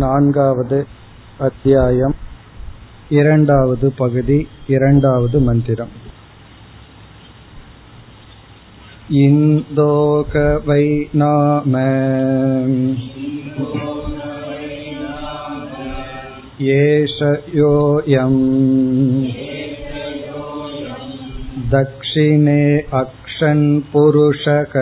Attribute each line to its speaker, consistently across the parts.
Speaker 1: நான்காவது அத்தியாயம் இரண்டாவது பகுதி இரண்டாவது மந்திரம். இந்தோகவை நாம ஏஷயோயம் தக்ஷிணே அக்ஷன் புருஷக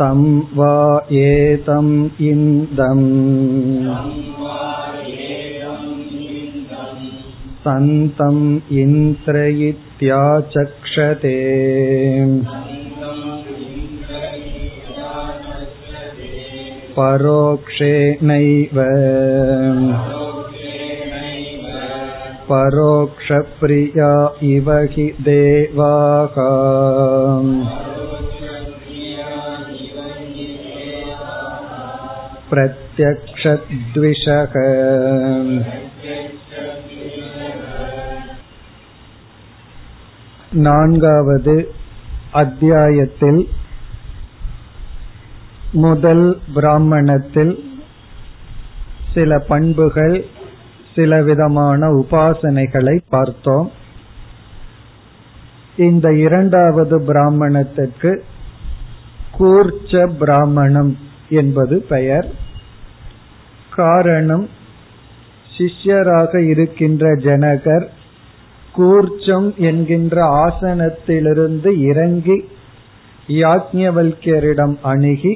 Speaker 1: पुरुषक तं वा एतम् इन्दम् सन्तम् इन्द्र इत्याचक्षते परोक्षेणैव परोक्षप्रिया इव हि देवाः प्रत्यक्षद्विषः நான்காவது அத்தியாயத்தில் முதல் பிராமணத்தில் சில பண்புகள் சில விதமான உபாசனைகளை பார்த்தோம் இந்த இரண்டாவது பிராமணத்துக்கு கூர்ச்ச பிராமணம் என்பது பெயர். காரணம் சிஷ்யராக இருக்கின்ற ஜனகர் கூர்ச்சம் என்கின்ற ஆசனத்திலிருந்து இறங்கி யாக்ஞவல்யரிடம் அணுகி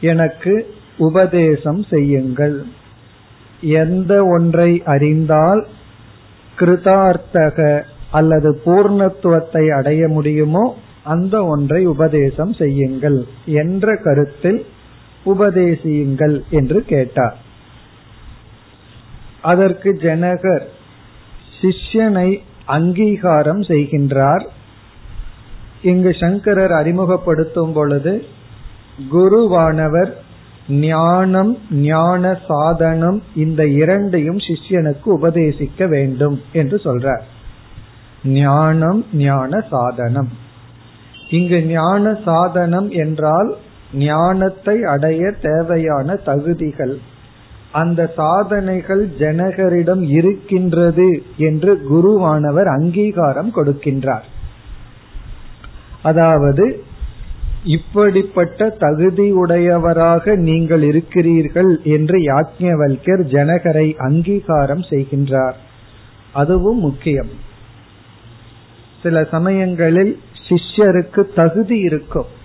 Speaker 1: எனக்கு உபதேசம் செய்யுங்கள். எந்த ஒன்றை அறிந்தால் கிருதார்த்தக அல்லது பூர்ணத்துவத்தை அடைய முடியுமோ அந்த ஒன்றை உபதேசம் செய்யுங்கள் என்ற கருத்தில் உபதேசியுங்கள் என்று கேட்டார். அதற்கு ஜனகர் சிஷ்யனை அங்கீகாரம் செய்கின்றார். இங்கு சங்கரர் அறிமுகப்படுத்தும் பொழுது குருவானவர் ஞானம் ஞான சாதனம் இந்த இரண்டையும் சிஷ்யனுக்கு உபதேசிக்க வேண்டும் என்று சொல்றார். ஞானம் ஞான சாதனம். இங்கு ஞான சாதனம் என்றால் ஞானத்தை அடைய தேவையான தகுதிகள். அந்த சாதனைகள் ஜனகரிடம் இருக்கின்றது என்று குருவானவர் அங்கீகாரம் கொடுக்கின்றார். அதாவது இப்படிப்பட்ட தகுதியுடையவராக நீங்கள் இருக்கிறீர்கள் என்று யாக்ஞவல்யர் ஜனகரை அங்கீகாரம் செய்கின்றார். அதுவும் முக்கியம். சில சமயங்களில் சிஷ்யருக்கு தகுதி இருக்கும்.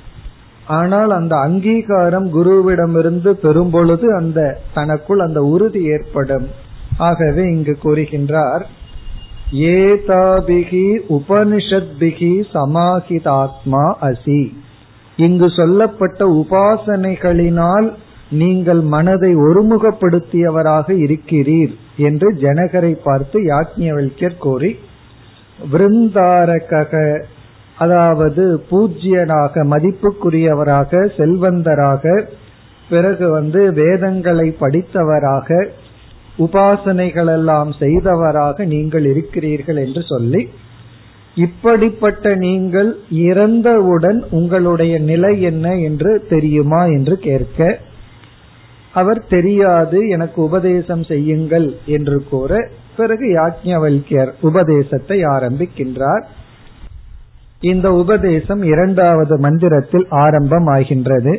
Speaker 1: ஆனால் அந்த அங்கீகாரம் குருவிடமிருந்து பெறும் பொழுது அந்த தனக்குள் அந்த உறுதி ஏற்படும். ஆகவே இங்கு கூறுகின்றார் ஏதாபிகி உபனிஷத்பிகி சமாஹிதாத்மா அசி. இங்கு சொல்லப்பட்ட உபாசனைகளினால் நீங்கள் மனதை ஒருமுகப்படுத்தியவராக இருக்கிறீர் என்று ஜனகரை பார்த்து யாக்ஞவல்யர் கூறி விருந்தாரக அதாவது பூஜ்யனாக மதிப்புக்குரியவராக செல்வந்தராக பிறகு வந்து வேதங்களை படித்தவராக உபாசனைகளெல்லாம் செய்தவராக நீங்கள் இருக்கிறீர்கள் என்று சொல்லி இப்படிப்பட்ட நீங்கள் இறந்தவுடன் உங்களுடைய நிலை என்ன என்று தெரியுமா என்று கேட்க அவர் தெரியாது எனக்கு உபதேசம் செய்யுங்கள் என்று கூற பிறகு யாக்ஞவல்யர் உபதேசத்தை ஆரம்பிக்கின்றார். இந்த உபதேசம் இரண்டாவது மந்திரத்தில் ஆரம்பமாகின்றது.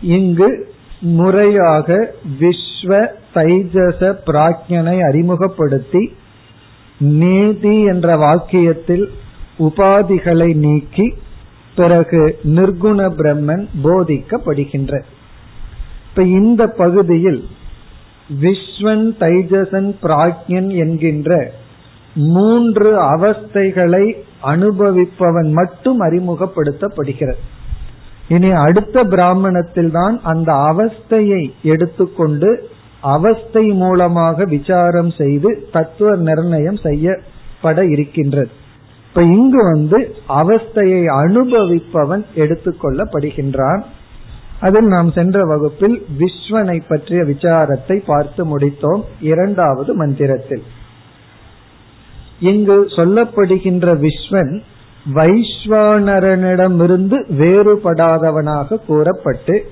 Speaker 1: இங்கு முறையாக விஸ்வ தைஜச பிராக்ஞனை அறிமுகப்படுத்தி நீதி என்ற வாக்கியத்தில் உபாதிகளை நீக்கி பிறகு நிர்குண பிரம்மன் போதிக்கப்படுகின்ற. இப்ப இந்த பகுதியில் விஸ்வன் தைஜசன் பிராஜ்யன் என்கின்ற மூன்று அவஸ்தைகளை அனுபவிப்பவன் மட்டும் அறிமுகப்படுத்தப்படுகிறது. இனி அடுத்த பிராமணத்தில் தான் அந்த அவஸ்தையை எடுத்துக்கொண்டு அவஸ்தை மூலமாக விசாரம் செய்து தத்துவ நிர்ணயம் செய்யப்பட இருக்கின்றது. இப்ப இங்கு வந்து அவஸ்தையை அனுபவிப்பவன் எடுத்துக்கொள்ளப்படுகின்றான். அதில் நாம் சென்ற வகுப்பில் விஸ்வனை பற்றிய விசாரத்தை பார்த்து முடித்தோம் இரண்டாவது மந்திரத்தில். இங்கு சொல்லப்படுகின்ற விஸ்வன் வைஸ்வானரனிடமிருந்து வேறுபடாதவனாக கூறப்பட்டு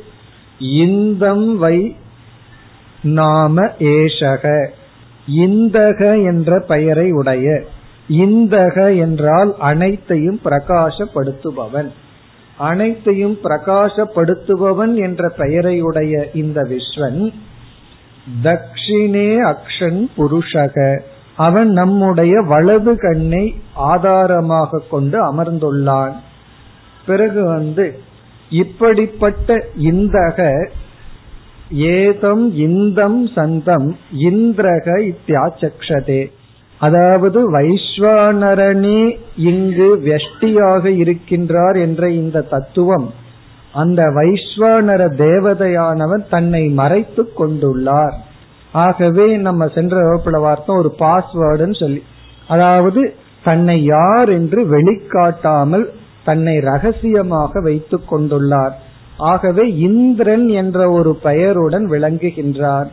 Speaker 1: இந்தம் வை நாம ஏஷக இந்தக என்ற பெயரை உடைய இந்தக என்றால் அனைத்தையும் பிரகாசப்படுத்துபவன். அனைத்தையும் பிரகாசப்படுத்துபவன் என்ற பெயரையுடைய இந்த விஸ்வன் தக்ஷிணே அக்ஷன் புருஷக அவன் நம்முடைய வலது கண்ணை ஆதாரமாக கொண்டு அமர்ந்துள்ளான். பிறகு வந்து இப்படிப்பட்ட இந்தக ஏதம் இந்தம் சந்தம் இந்திரக இத்தியாச்சக்ஷதே. அதாவது வைஸ்வானரனே இங்கு வெஷ்டியாக இருக்கின்றார் என்ற இந்த தத்துவம் அந்த வைஸ்வானர தேவதையானவன் தன்னை மறைத்து கொண்டுள்ளார். ஆகவே நம்ம சென்ற வகுப்புல பார்த்தோம் ஒரு பாஸ்வேர்டுன்னு சொல்லி. அதாவது தன்னை யார் என்று வெளிக்காட்டாமல் தன்னை ரகசியமாக வைத்துக் கொண்டுள்ளார். ஆகவே இந்திரன் என்ற ஒரு பெயருடன் விளங்குகின்றார்.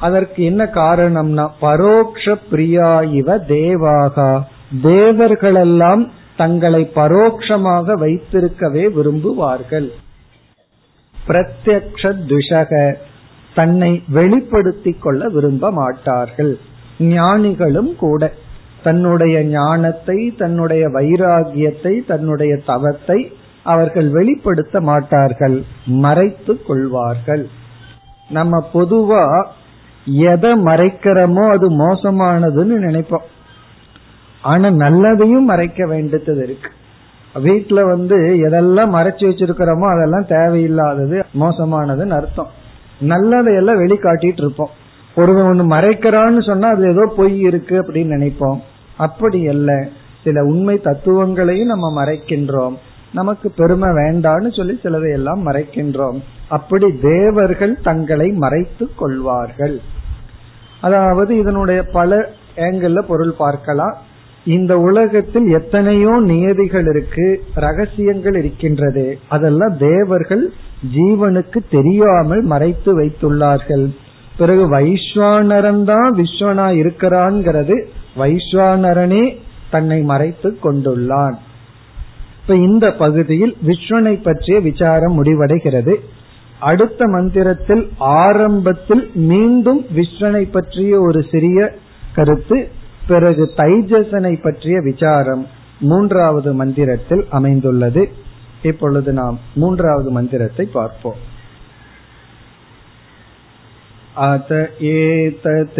Speaker 1: அதற்கு என்ன காரணம்னா பரோக்ஷ பிரியா இவ தேவாகா. தேவர்களெல்லாம் தங்களை பரோட்சமாக வைத்திருக்கவே விரும்புவார்கள். பிரத்யக்ஷ துஷக. தன்னை வெளிப்படுத்திக் கொள்ள விரும்ப மாட்டார்கள். ஞானிகளும் கூட தன்னுடைய ஞானத்தை தன்னுடைய வைராகியத்தை தன்னுடைய தவத்தை அவர்கள் வெளிப்படுத்த மாட்டார்கள். மறைத்து கொள்வார்கள். நம்ம பொதுவா எதை மறைக்கிறோமோ அது மோசமானதுன்னு நினைப்போம். ஆனா நல்லதையும் மறைக்க வேண்டியது இருக்கு. வீட்டுல வந்து எதெல்லாம் மறைச்சு வச்சிருக்கிறோமோ அதெல்லாம் தேவையில்லாதது மோசமானதுன்னு அர்த்தம். நல்லதையெல்லாம் வெளிக்காட்டிட்டு இருப்போம். ஒருவன் ஒண்ணு மறைக்கிறான்னு சொன்னா அது ஏதோ பொய் இருக்கு அப்படின்னு நினைப்போம். அப்படி அல்ல. சில உண்மை தத்துவங்களையும் நம்ம மறைக்கின்றோம். நமக்கு பெருமை வேண்டான்னு சொல்லி சிலதை எல்லாம் மறைக்கின்றோம். அப்படி தேவர்கள் தங்களை மறைத்து கொள்வார்கள். அதாவது இதனுடைய பல ஏங்கல்ல பொருள் பார்க்கலாம். இந்த உலகத்தில் எத்தனையோ நியதிகள் இருக்கு ரகசியங்கள் இருக்கின்றது. அதெல்லாம் தேவர்கள் ஜீவனுக்கு தெரியாமல் மறைத்து வைத்துள்ளார்கள். பிறகு வைஸ்வானரன் தான் விஸ்வனா இருக்கிறான்ங்கிறது வைஸ்வானரனே தன்னை மறைத்து கொண்டுள்ளான். இப்ப இந்த பகுதியில் விஸ்வனை பற்றிய விசாரம் முடிவடைகிறது. அடுத்த மந்திரத்தில் ஆரம்பத்தில் மீண்டும் விஸ்வனை பற்றிய ஒரு சிறிய கருத்து பிறகு தைஜசனை பற்றிய விசாரம் மூன்றாவது மந்திரத்தில் அமைந்துள்ளது. இப்பொழுது நாம் மூன்றாவது மந்திரத்தை பார்ப்போம் अत एतत्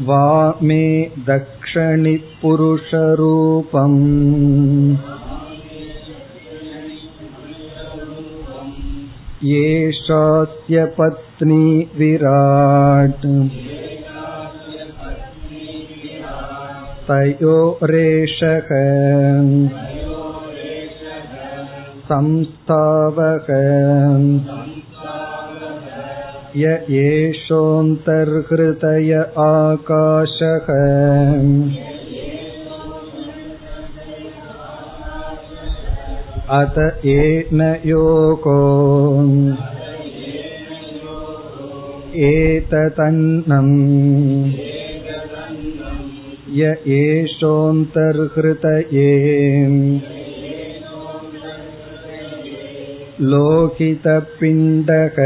Speaker 1: वामे दक्षिणिपुरुषरूपम् येषास्य पत्नी विराट् तयोरेषः संस्थावक य एषोऽन्तर्हृतय आकाशः अत येन योगो एततन्नम् य एषोऽन्तर्हृतये लोहितपिण्डक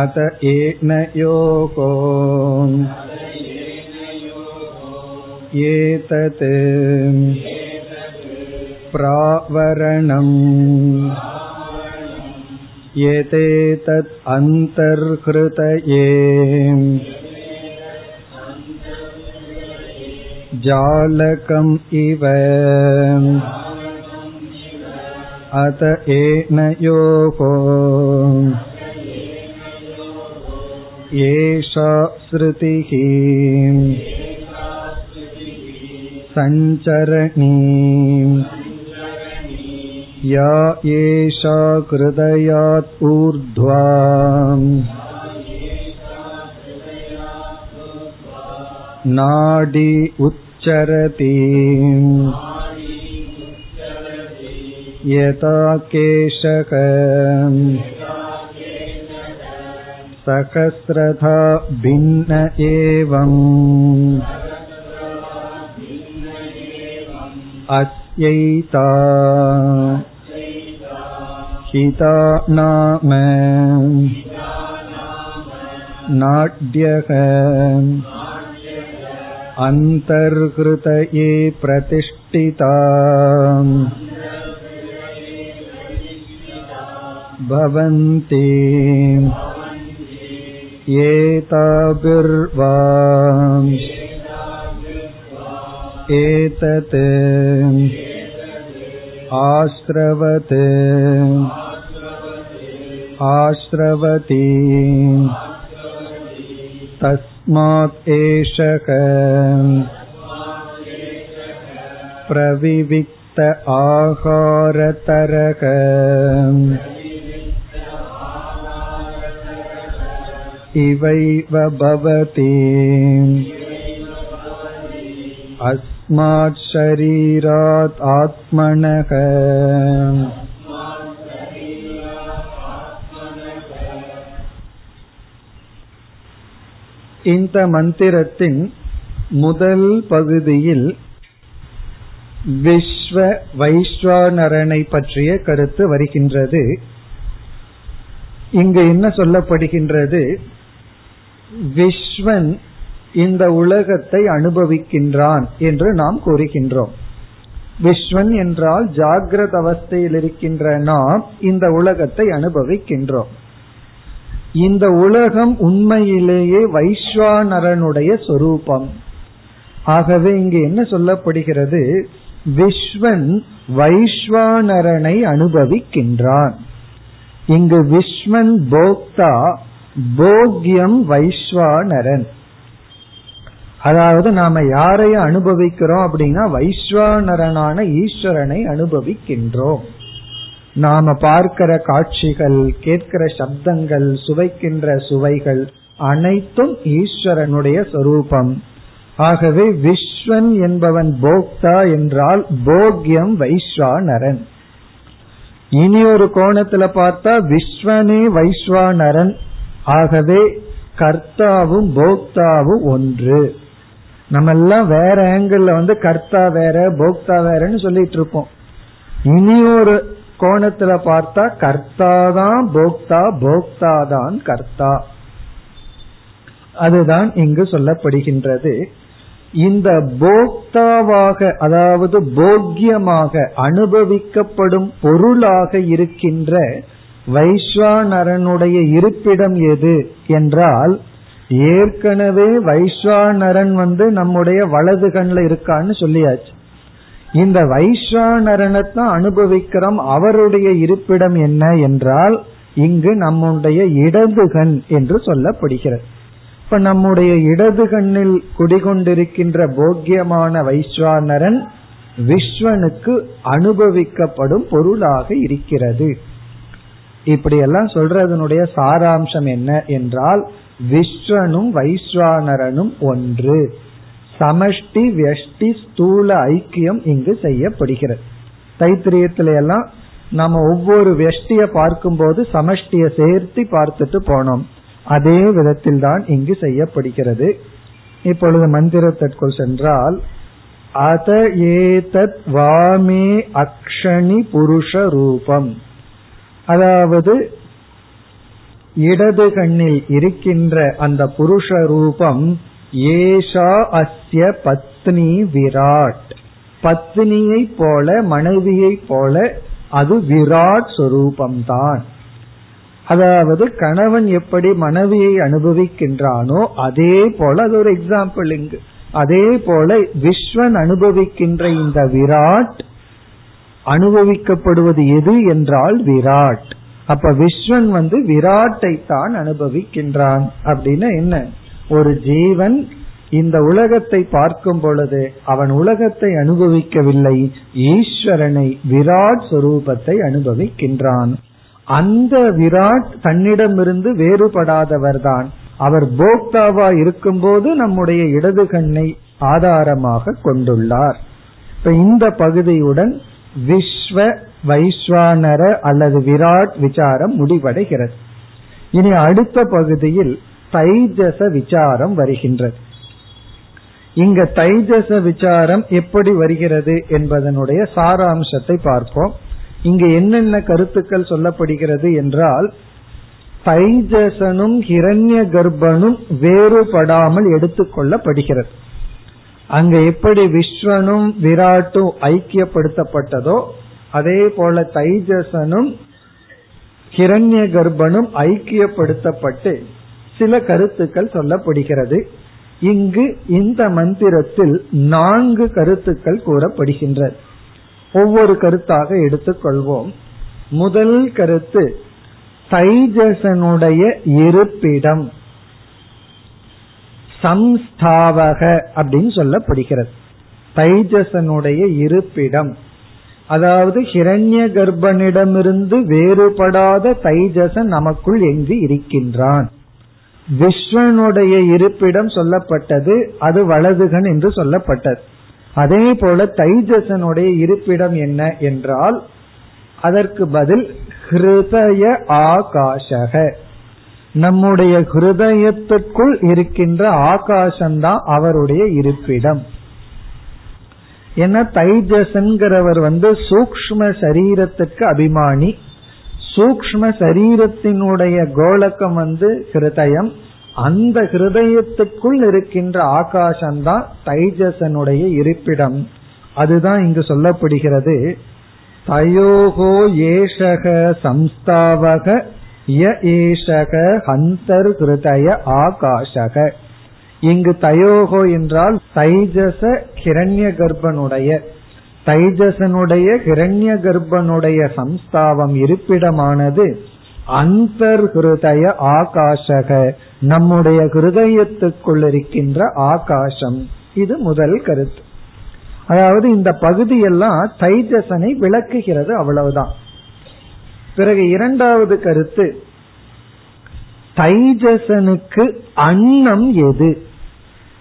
Speaker 1: अत येन योगो एतत् प्रावरणम् एतेतत् अन्तर्हृतये जालकम् इव। अत एन योगो। एषा श्रुतिः। सञ्चरणी। या एषा हृदयात् ऊर्ध्वा। नाडी उच्चरति यथा केशक सहस्रथा भिन्न एवम् अस्यैता हिता नाम नाड्यः अन्तर्हृतये प्रतिष्ठिता भवन्ति एताभिर्वा एतत् आश्रवत् आश्रवती तस्मात् एषः प्रविविक्त आहारतरक इवैव भवति अस्मात् शरीरात् आत्मनः இந்த மந்திரத்தின் முதல் பகுதியில் விஸ்வ வைஸ்வநரனை பற்றிய கருத்து வருகின்றது. இங்கு என்ன சொல்லப்படுகின்றது? விஸ்வன் இந்த உலகத்தை அனுபவிக்கின்றான் என்று நாம் கூறுகின்றோம். விஸ்வன் என்றால் ஜாகிரத அவஸ்தையில் இருக்கின்ற நாம் இந்த உலகத்தை அனுபவிக்கின்றோம். இந்த உலகம் உண்மையிலேயே வைஸ்வானரனுடைய சொரூபம். ஆகவே இங்கு என்ன சொல்லப்படுகிறது? விஸ்வன் வைஸ்வானரனை அனுபவிக்கின்றான். இங்கு விஸ்வன் போக்தா போக்யம் வைஸ்வானரன் அதாவது நாம யாரை அனுபவிக்கிறோம் அப்படின்னா வைஸ்வானரனான ஈஸ்வரனை அனுபவிக்கின்றோம். நாம பார்க்கிற காட்சிகள் கேட்கிற சப்தங்கள் சுவைக்கின்ற சுவைகள் அனைத்தும் ஈஸ்வரனுடைய சொரூபம். ஆகவே விஸ்வன் என்பவன் போக்தா என்றால் போக்யம் வைஸ்வானரன். இனி ஒரு கோணத்துல பார்த்தா விஸ்வனே வைஸ்வானரன். ஆகவே கர்த்தாவும் போக்தாவும் ஒன்று. நம்ம எல்லாம் வேற ஆங்கிள் வந்து கர்த்தா வேற போக்தா வேறன்னு சொல்லிட்டு இருப்போம். இனி ஒரு கோணத்துல பார்த்தா கர்த்தா தான் போக்தா போக்தா தான் கர்த்தா. அதுதான் இங்கு சொல்லப்படுகின்றது. இந்த போக்தாவாக அதாவது போக்கியமாக அனுபவிக்கப்படும் பொருளாக இருக்கின்ற வைஸ்வானரனுடைய இருப்பிடம் எது என்றால் ஏற்கனவே வைஸ்வானரன் வந்து நம்முடைய வலது கண்ல இருக்கான்னு சொல்லியாச்சு. இந்த வைஸ்வானரனைத்தான் அனுபவிக்கிறோம் அவருடைய இருப்பிடம் என்ன என்றால் இங்கு நம்முடைய இடதுகண் என்று சொல்லப்படுகிறது. இப்ப நம்முடைய இடதுகண்ணில் குடிகொண்டிருக்கின்ற போக்கியமான வைஸ்வானரன் விஸ்வனுக்கு அனுபவிக்கப்படும் பொருளாக இருக்கிறது. இப்படியெல்லாம் சொல்றதனுடைய சாராம்சம் என்ன என்றால் விஸ்வனும் வைஸ்வானரனும் ஒன்று. சமஷ்டி வியஷ்டி ஸ்தூல ஐக்கியம் இங்கு செய்யப்படுகிறது. தைத்திரியத்தில எல்லாம் நம்ம ஒவ்வொரு வெஷ்டிய பார்க்கும்போது சமஷ்டிய சேர்த்து பார்த்துட்டு போனோம். அதே விதத்தில் தான் இங்கு செய்யப்படுகிறது. இப்பொழுது மந்திரத்திற்குள் சென்றால் அத ஏதத் வாமே அக்ஷணி புருஷ ரூபம். அதாவது இடது கண்ணில் இருக்கின்ற அந்த புருஷ ரூபம் ஏஷா அஸ்ய பத்னி விராட். பத்னியை போல மனைவியை போல அது விராட் சொரூபம்தான். அதாவது கணவன் எப்படி மனைவியை அனுபவிக்கின்றானோ அதே போல அது ஒரு எக்ஸாம்பிள் இங்கு. அதே போல விஸ்வன் அனுபவிக்கின்ற இந்த விராட் அனுபவிக்கப்படுவது எது என்றால் விராட். அப்ப விஸ்வன் வந்து விராட்டை தான் அனுபவிக்கின்றான். அப்படின்னா என்ன? ஒரு ஜீவன் இந்த உலகத்தை பார்க்கும் பொழுது அவன் உலகத்தை அனுபவிக்கவில்லை. ஈஸ்வரனை விராட் சொரூபத்தை அனுபவிக்கின்றான். அந்த விராட் தன்னிடமிருந்து வேறுபடாதவர்தான். அவர் போக்தாவா இருக்கும்போது நம்முடைய இடது கண்ணை ஆதாரமாக கொண்டுள்ளார். இப்ப இந்த பகுதியுடன் விஸ்வ வைஸ்வானர அல்லது விராட் விசாரம் முடிவடைகிறது. இனி அடுத்த பகுதியில் தைஜச விசாரம் வருகின்றது. இங்க தைஜச விசாரம் எப்படி வருகிறது என்பதனுடைய சாராம்சத்தை பார்ப்போம். இங்கு என்னென்ன கருத்துக்கள் சொல்லப்படுகிறது என்றால் தைஜசனும் ஹிரண்ய கர்ப்பனும் வேறுபடாமல் எடுத்துக்கொள்ளப்படுகிறது அங்க எப்படி விஸ்வனும் விராட்டும் ஐக்கியப்படுத்தப்பட்டதோ அதே போல தைஜசனும் ஹிரண்ய கர்ப்பனும் ஐக்கியப்படுத்தப்பட்டு சில கருத்துக்கள் சொல்லப்படுகிறது. இங்கு இந்த மந்திரத்தில் நான்கு கருத்துக்கள் கூறப்படுகின்றது ஒவ்வொரு கருத்தாக எடுத்துக்கொள்வோம். முதல் கருத்து தைஜசனுடைய இருப்பிடம். சம்ஸ்தாவக அப்படின்னு சொல்லப்படுகிறது. தைஜசனுடைய இருப்பிடம். அதாவது ஹிரண்ய கர்ப்பனிடமிருந்து வேறுபடாத தைஜசன் நமக்குள் எங்கு இருக்கின்றான்? விஸ்வனுடைய இருப்பிடம் சொல்லப்பட்டது அது வலதுகன் என்று சொல்லப்பட்டது. அதே போல தைஜசனுடைய இருப்பிடம் என்ன என்றால் அதற்கு பதில் ஹிருதய ஆகாஷக. நம்முடைய ஹிருதயத்துக்குள் இருக்கின்ற ஆகாசம்தான் அவருடைய இருப்பிடம். என்ன தைஜசன்கிறவர் வந்து சூக்ம சரீரத்துக்கு அபிமானி சூக்ம சரீரத்தினுடைய கோலக்கம் வந்து ஹிருதயம். அந்த ஹிருதயத்துக்குள் இருக்கின்ற ஆகாசம்தான் தைஜசனுடைய இருப்பிடம். அதுதான் இங்கு சொல்லப்படுகிறது. தயோகோ ஏஷக சம்ஸ்தாவக ய ஏஷக ஹந்தர் ஹிருதய ஆகாஷக. இங்கு தயோகோ என்றால் தைஜச கிரண்ய கர்ப்பனுடைய தைஜசனுடைய கிரண்ய கர்ப்பனுடைய சம்ஸ்தாவம் இருப்பிடமானது அந்தர் ஹிருதய ஆகாஷக நம்முடைய ஹிருதயத்துக்குள் இருக்கின்ற ஆகாசம் இது முதல் கருத்து. அதாவது இந்த பகுதியெல்லாம் தைஜசனை விளக்குகிறது அவ்வளவுதான். பிறகு இரண்டாவது கருத்து தைஜசனுக்கு அன்னம் எது?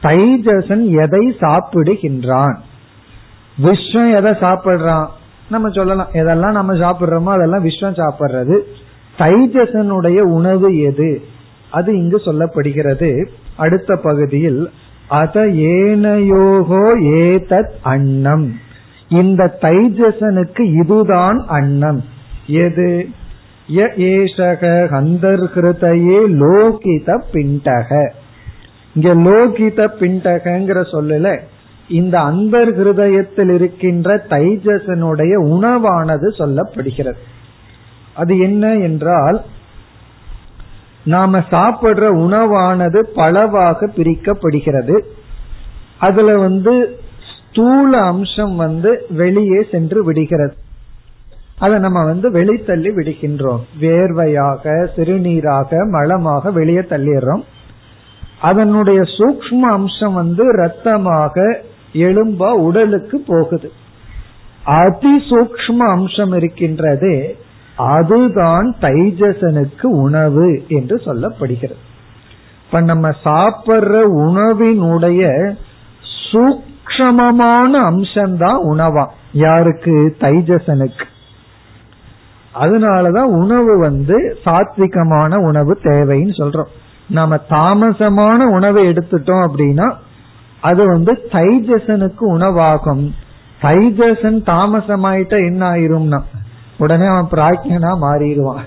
Speaker 1: தைஜசன் எதை சாப்பிடுகின்றான்? விஸ்வம் எதை சாப்பிடுறான்? நம்ம சொல்லலாம். எதெல்லாம் நம்ம சாப்பிடுறோமோ அதெல்லாம் விஸ்வம் சாப்பிடுறது. தைஜசனுடைய உணவு எது? அது இங்கு சொல்லப்படுகிறது. அடுத்த பகுதியில் அத ஏனையோகோ ஏதத் அன்னம். இந்த தைஜசனுக்கு இதுதான் அன்னம். எது? ய ஏஷக ஹந்தர்கிருதையே லோகித பிண்டக. இங்க லோகித பிண்டகங்கிற சொல்லல இந்த அந்தர் ஹிருதயத்தில் இருக்கின்ற தைஜசனுடைய உணவானது சொல்லப்படுகிறது. அது என்ன என்றால் நாம சாப்பிடுற உணவானது பலவாக பிரிக்கப்படுகிறது. அதுல வந்து ஸ்தூல அம்சம் வந்து வெளியே சென்று விடுகிறது. அதை நம்ம வந்து வெளித்தள்ளி விடுகின்றோம். வேர்வையாக சிறுநீராக மலமாக வெளியே தள்ளிடுறோம். அதனுடைய சூக்ம அம்சம் வந்து ரத்தமாக எலும்பா உடலுக்கு போகுது. அதிசூக்ம அம்சம் இருக்கின்றது அதுதான் தைஜசனுக்கு உணவு என்று சொல்லப்படுகிறது. இப்ப நம்ம சாப்பிடுற உணவினுடைய சூக்ஷமமான அம்சம்தான் உணவா. யாருக்கு? தைஜசனுக்கு. அதனாலதான் உணவு வந்து சாத்விகமான உணவு தேவைன்னு சொல்றோம். நாம தாமசமான உணவை எடுத்துட்டோம் அப்படின்னா அது வந்து தைஜசனுக்கு உணவாகும். தைஜசன் தாமசமாயிட்ட என்ன ஆயிரும்னா உடனே அவன் பிராக்கியனா மாறிடுவான்.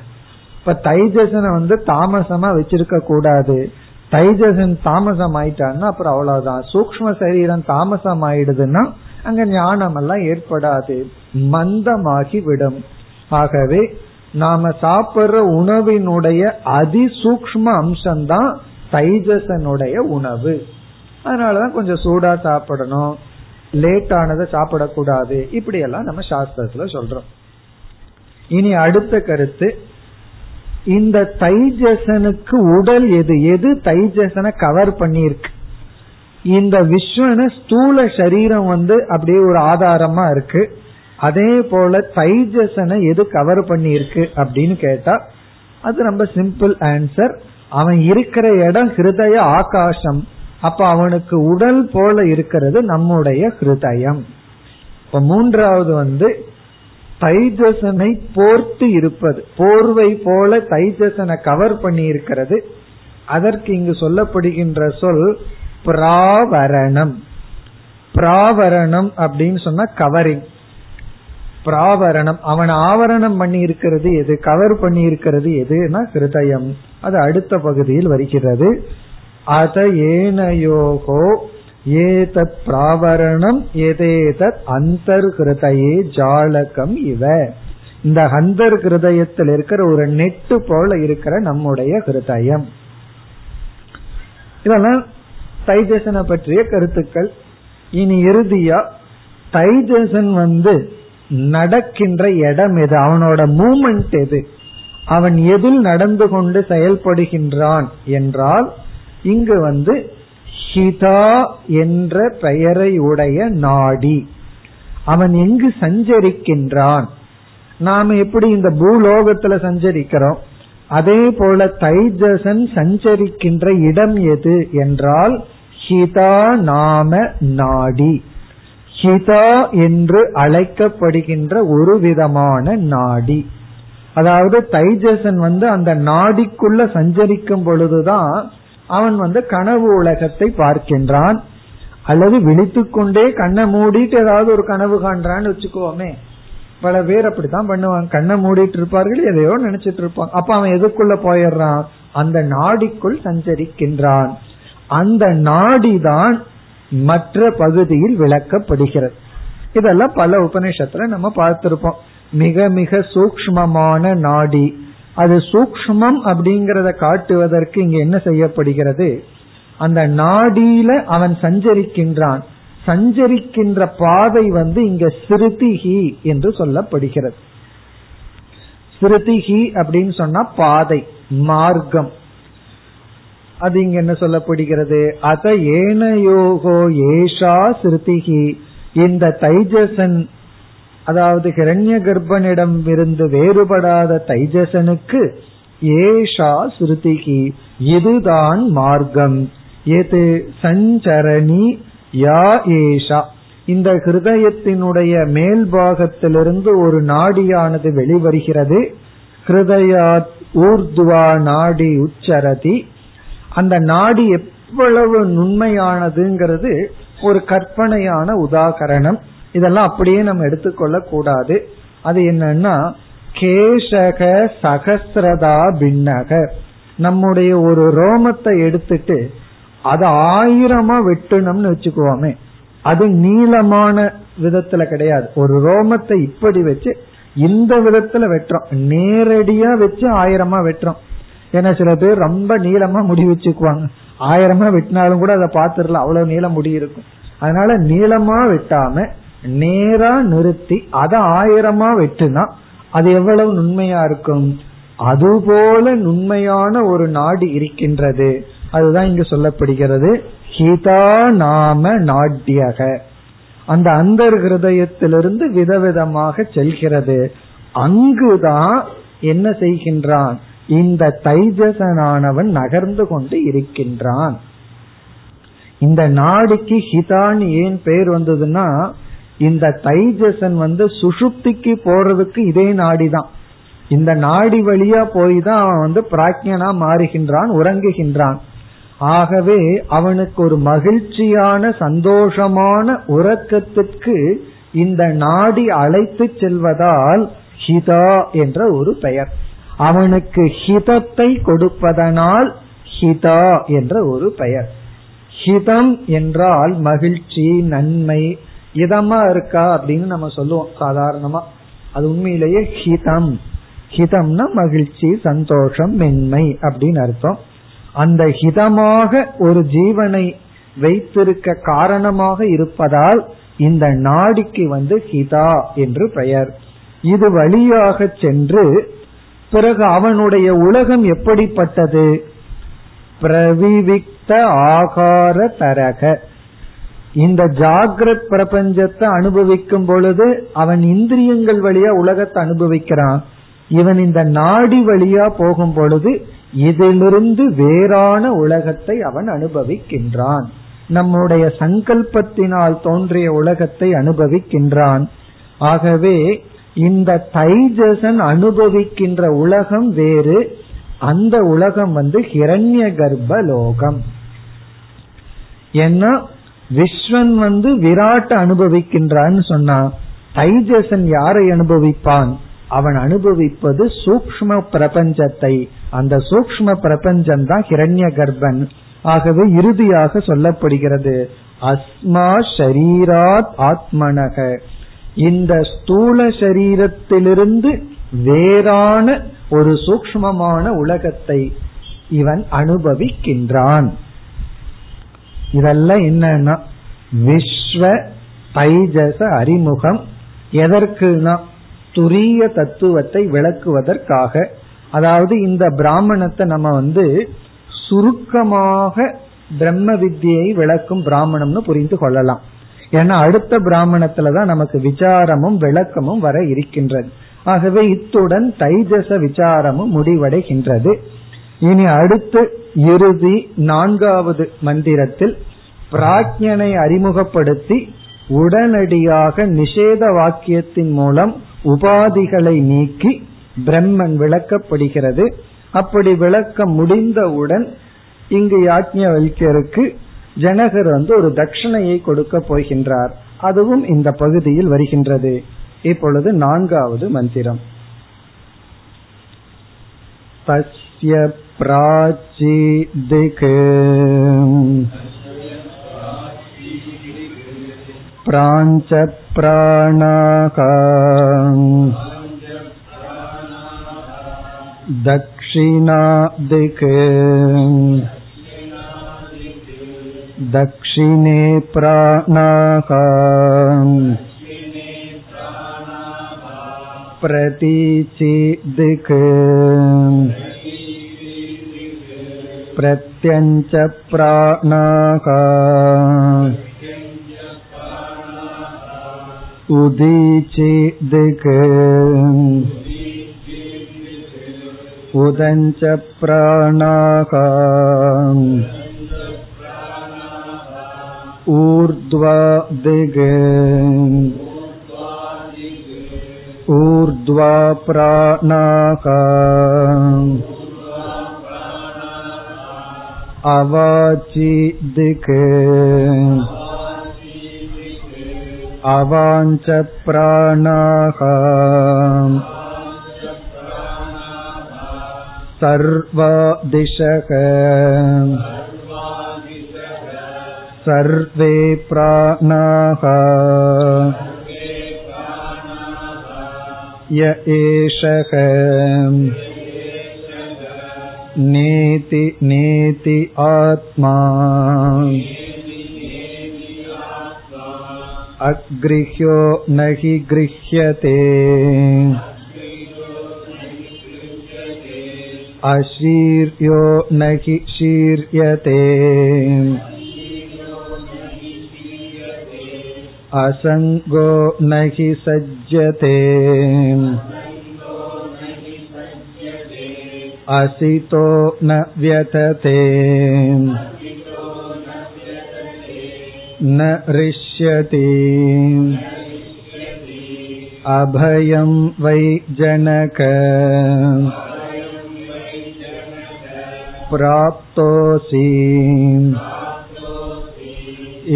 Speaker 1: இப்ப தைஜசனை வந்து தாமசமா வச்சிருக்க கூடாது. தைஜசன் தாமசம் ஆயிட்டான்னா அப்புறம் அவ்வளவுதான். சூக்ம சரீரம் தாமசம் ஆயிடுதுன்னா அங்க ஞானம் எல்லாம் ஏற்படாது. மந்தமாகி விடும். ஆகவே நாம சாப்பிடுற உணவினுடைய அதிசூக்ம அம்சம்தான் தைஜசனுடைய உணவு. அதனாலதான் கொஞ்சம் சூடா சாப்பிடணும். லேட் ஆனதை சாப்பிடக்கூடாது. இப்படி எல்லாம் நம்ம சாஸ்திரத்துல சொல்றோம். இனி அடுத்த கருத்து இந்த தைஜசனுக்கு உடல் எது? எது தைஜசனை கவர் பண்ணியிருக்கு? இந்த விஸ்வன ஸ்தூல சரீரம் வந்து அப்படியே ஒரு ஆதாரமா இருக்கு. அதே போல தைஜசனை எது கவர் பண்ணியிருக்கு அப்படின்னு கேட்டா அது ரொம்ப சிம்பிள் ஆன்சர் அவன் இருக்கிற இடம் ஹிருதய ஆகாசம். அப்ப அவனுக்கு உடல் போல இருக்கிறது நம்முடைய ஹிருதயம். இப்ப மூன்றாவது வந்து தைஜசனை போர்த்து இருப்பது. போர்வை போல தைஜசனை கவர் பண்ணி இருக்கிறது அதற்கு இங்கு சொல்லப்படுகின்ற சொல் பிராவரணம். பிராவரணம் அப்படின்னு சொன்னா கவரிங் பிராவரணம். அவன் ஆவரணம் பண்ணி இருக்கிறது எது? கவர் பண்ணி இருக்கிறது எதுனா ஹிருதயம். அது அடுத்த பகுதியில் வருகிறது. அத ஏனயோகோ ஏதத் பிராவரணம் எதேதத் அந்தர்கிருதையே ஜாலகம் இவ. இந்த அந்தர் கிருதயத்தில் இருக்கிற ஒரு நெட்டு போல இருக்கிற நம்முடைய ஹிருதயம் இதெல்லாம் தைஜசனை பற்றிய கருத்துக்கள். இனி இறுதியா தைஜசன் வந்து நடக்கின்ற இடம் எது? அவனோட மூமெண்ட் எது? அவன் எதில் நடந்து கொண்டு செயல்படுகின்றான் என்றால் இங்கு வந்து ஹிதா என்ற பெயரை உடைய நாடி. அவன் எங்கு சஞ்சரிக்கின்றான்? நாம எப்படி இந்த பூலோகத்துல சஞ்சரிக்கிறோம்? அதே போல தைஜசன் சஞ்சரிக்கின்ற இடம் எது என்றால் ஹிதா நாம நாடி. ஹிதா என்று அழைக்கப்படுகின்ற ஒரு விதமான நாடி. அதாவது தைஜசன் வந்து அந்த நாடிக்குள்ள சஞ்சரிக்கும் பொழுதுதான் அவன் வந்து கனவு உலகத்தை பார்க்கின்றான். அல்லது விழித்துக்கொண்டே கண்ணை மூடிட்டு ஏதாவது ஒரு கனவு காண்றான்னு வச்சுக்கோமே. பல பேர் அப்படித்தான் பண்ணுவாங்க. கண்ணை மூடிட்டு இருப்பார்கள் எதையோ நினைச்சிட்டு இருப்பாங்க. அப்ப அவன் எதுக்குள்ள போயிடுறான்? அந்த நாடிக்குள் சஞ்சரிக்கின்றான். அந்த நாடிதான் மற்ற பகுதியில் விளக்கப்படுகிறது. இதெல்லாம் பல உபநிஷத்துல நம்ம பார்த்திருப்போம். மிக மிக சூக்மமான நாடி. அது சூக்மம் அப்படிங்கறத காட்டுவதற்கு இங்க என்ன செய்யப்படுகிறது? அந்த நாடியில அவன் சஞ்சரிக்கின்றான். சஞ்சரிக்கின்ற பாதை வந்து இங்க சிறுதிகி என்று சொல்லப்படுகிறது. சிறுதிகி அப்படின்னு சொன்னா பாதை மார்க்கம். அது இங்க என்ன சொல்லப்படுகிறது? அத ஏனயோகோ ஏஷா சிறுதிகி இந்த தைஜசன் அதாவது ஹிரண்ய கர்ப்பனிடம் இருந்து வேறுபடாத தைஜசனுக்கு ஏஷா ஸ்ருதிகி இதுதான் மார்க்கம். எது? சஞ்சரணி யா ஏஷா. இந்த ஹிருதயத்தினுடைய மேல் பாகத்திலிருந்து ஒரு நாடியானது வெளிவருகிறது. ஹிருதயா ஊர்துவா நாடி உச்சரதி. அந்த நாடி எவ்வளவு நுண்மையானதுங்கிறது ஒரு கற்பனையான உதாகரணம். இதெல்லாம் அப்படியே நம்ம எடுத்துக்கொள்ள கூடாது அது என்னன்னா கேசக சகசிரதா பின்னக. நம்முடைய ஒரு ரோமத்தை எடுத்துட்டு அது ஆயிரமா வெட்டணும்னு வச்சுக்குவோமே. அது நீளமான விதத்துல கிடையாது. ஒரு ரோமத்தை இப்படி வச்சு இந்த விதத்துல வெட்டுறோம். நேரடியா வச்சு ஆயிரமா வெட்டுறோம். ஏன்னா சில பேர் ரொம்ப நீளமா முடி வச்சுக்குவாங்க. ஆயிரமா வெட்டினாலும் கூட அதை பார்த்துடலாம். அவ்வளவு நீளம் முடி இருக்கும். அதனால நீளமா வெட்டாம நேரா நிறுத்தி அதை ஆயிரமா வெட்டுனா அது எவ்வளவு நுண்மையா இருக்கும்? அதுபோல நுண்மையான ஒரு நாடு இருக்கின்றது. அதுதான் இங்கு சொல்லப்படுகிறது. ஹிதா நாம நாட்டியக அந்த அந்தர் ஹிருதயத்திலிருந்து விதவிதமாக செல்கிறது. அங்குதான் என்ன செய்கின்றான்? இந்த தைஜசனானவன் நகர்ந்து கொண்டு இருக்கின்றான். இந்த நாடிக்கு ஹிதான் ஏன் பெயர் வந்ததுன்னா இந்த தைஜசன் வந்து சுஷுப்திக்கு போறதுக்கு இதே நாடிதான். இந்த நாடி வழியா போய் தான் அவன் வந்து பிராக்ஞனா மாறுகின்றான் உறங்குகின்றான். ஆகவே அவனுக்கு ஒரு மகிழ்ச்சியான சந்தோஷமான உறக்கத்திற்கு இந்த நாடி அழைத்து செல்வதால் ஹிதா என்ற ஒரு பெயர். அவனுக்கு ஹிதத்தை கொடுப்பதனால் ஹிதா என்ற ஒரு பெயர். ஹிதம் என்றால் மகிழ்ச்சி நன்மை இதமா இருக்கா அப்படின்னு நம்ம சொல்லுவோம் சாதாரணமா. அது உண்மையிலேயே ஹிதம். ஹிதம்னா மகிழ்ச்சி சந்தோஷம் மென்மை அப்படின்னு அர்த்தம். அந்த ஹிதமாக ஒரு ஜீவனை வைத்திருக்க காரணமாக இருப்பதால் இந்த நாடிக்கு வந்து ஹிதா என்று பெயர். இது வழியாக சென்று பிறகு அவனுடைய உலகம் எப்படிப்பட்டது? பிரவிவிக்த ஆகார தரக. இந்த ஜாகிரத் பிரபஞ்சத்தை அனுபவிக்கும் பொழுது அவன் இந்திரியங்கள் வழியா உலகத்தை அனுபவிக்கிறான். இவன் இந்த நாடி வழியா போகும் பொழுது இதிலிருந்து வேறான உலகத்தை அவன் அனுபவிக்கின்றான். நம்முடைய சங்கல்பத்தினால் தோன்றிய உலகத்தை அனுபவிக்கின்றான். ஆகவே இந்த தைஜசன் அனுபவிக்கின்ற உலகம் வேறு அந்த உலகம் வந்து ஹிரண்ய கர்ப்ப லோகம் ஏன்னா விஸ்வன் வந்து விராட்ட அனுபவிக்கின்றான்னு சொன்னா தைஜசன் யாரை அனுபவிப்பான்? அவன் அனுபவிப்பது சூக்ம பிரபஞ்சத்தை. அந்த சூக்ம பிரபஞ்சம் தான் ஹிரண்ய கர்ப்பன். ஆகவே இறுதியாக சொல்லப்படுகிறது அஸ்மா ஷரீராத் ஆத்மனக. இந்த ஸ்தூல சரீரத்திலிருந்து வேறான ஒரு சூக்மமான உலகத்தை இவன் அனுபவிக்கின்றான். இதெல்லாம் என்னன்னா விஸ்வ தைஜச அறிமுகம் எதற்குனா துரிய தத்துவத்தை விளக்குவதற்காக. அதாவது இந்த பிராமணத்தை நம்ம வந்து சுருக்கமாக பிரம்ம வித்தியை விளக்கும் பிராமணம்னு புரிந்து கொள்ளலாம். ஏன்னா அடுத்த பிராமணத்துலதான் நமக்கு விசாரமும் விளக்கமும் வர இருக்கின்றது. ஆகவே இத்துடன் தைஜச விசாரமும் முடிவடைகின்றது. இனி அடுத்து இறுதி நான்காவது மந்திரத்தில் பிராஜ்யனை அறிமுகப்படுத்தி உடனடியாக நிஷேத வாக்கியத்தின் மூலம் உபாதிகளை நீக்கி பிரம்மன் விளக்கப்படுகிறது. அப்படி விளக்க முடிந்தவுடன் இங்கு யாஜ்ஞவல்யருக்கு ஜனகர் வந்து ஒரு தட்சிணையை கொடுக்க போகின்றார். அதுவும் இந்த பகுதியில் வருகின்றது. இப்பொழுது நான்காவது மந்திரம். தஸ்ய प्राचीदिक् प्राञ्चप्राणाः दक्षिणादिक् दक्षिणे प्राणाः प्रतीचिदिक् प्रत्यञ्च प्राणाः उदीचिदिक् उदञ्च प्राणाः ऊर्ध्वादिग् ऊर्ध्वा प्राणाः अवाचिदिक् अवाञ्च प्राणाः सर्वादिशः सर्वे प्राणाः य एषः नेति नेति आत्मा। अगृह्यो न हि गृह्यते। अशीर्यो सज्जते। असितो न व्यथते न हृष्यति अभयं वै जनक प्राप्तोऽसि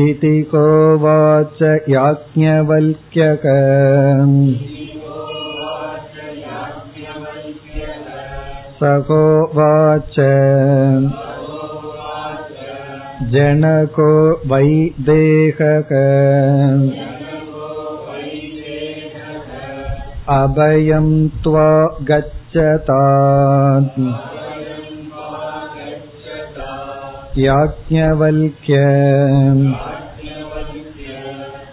Speaker 1: इति कोवाच याज्ञवल्क्यक सहोवाच जनको वैदेहक अभयं त्वा गच्छतात् याज्ञवल्क्य।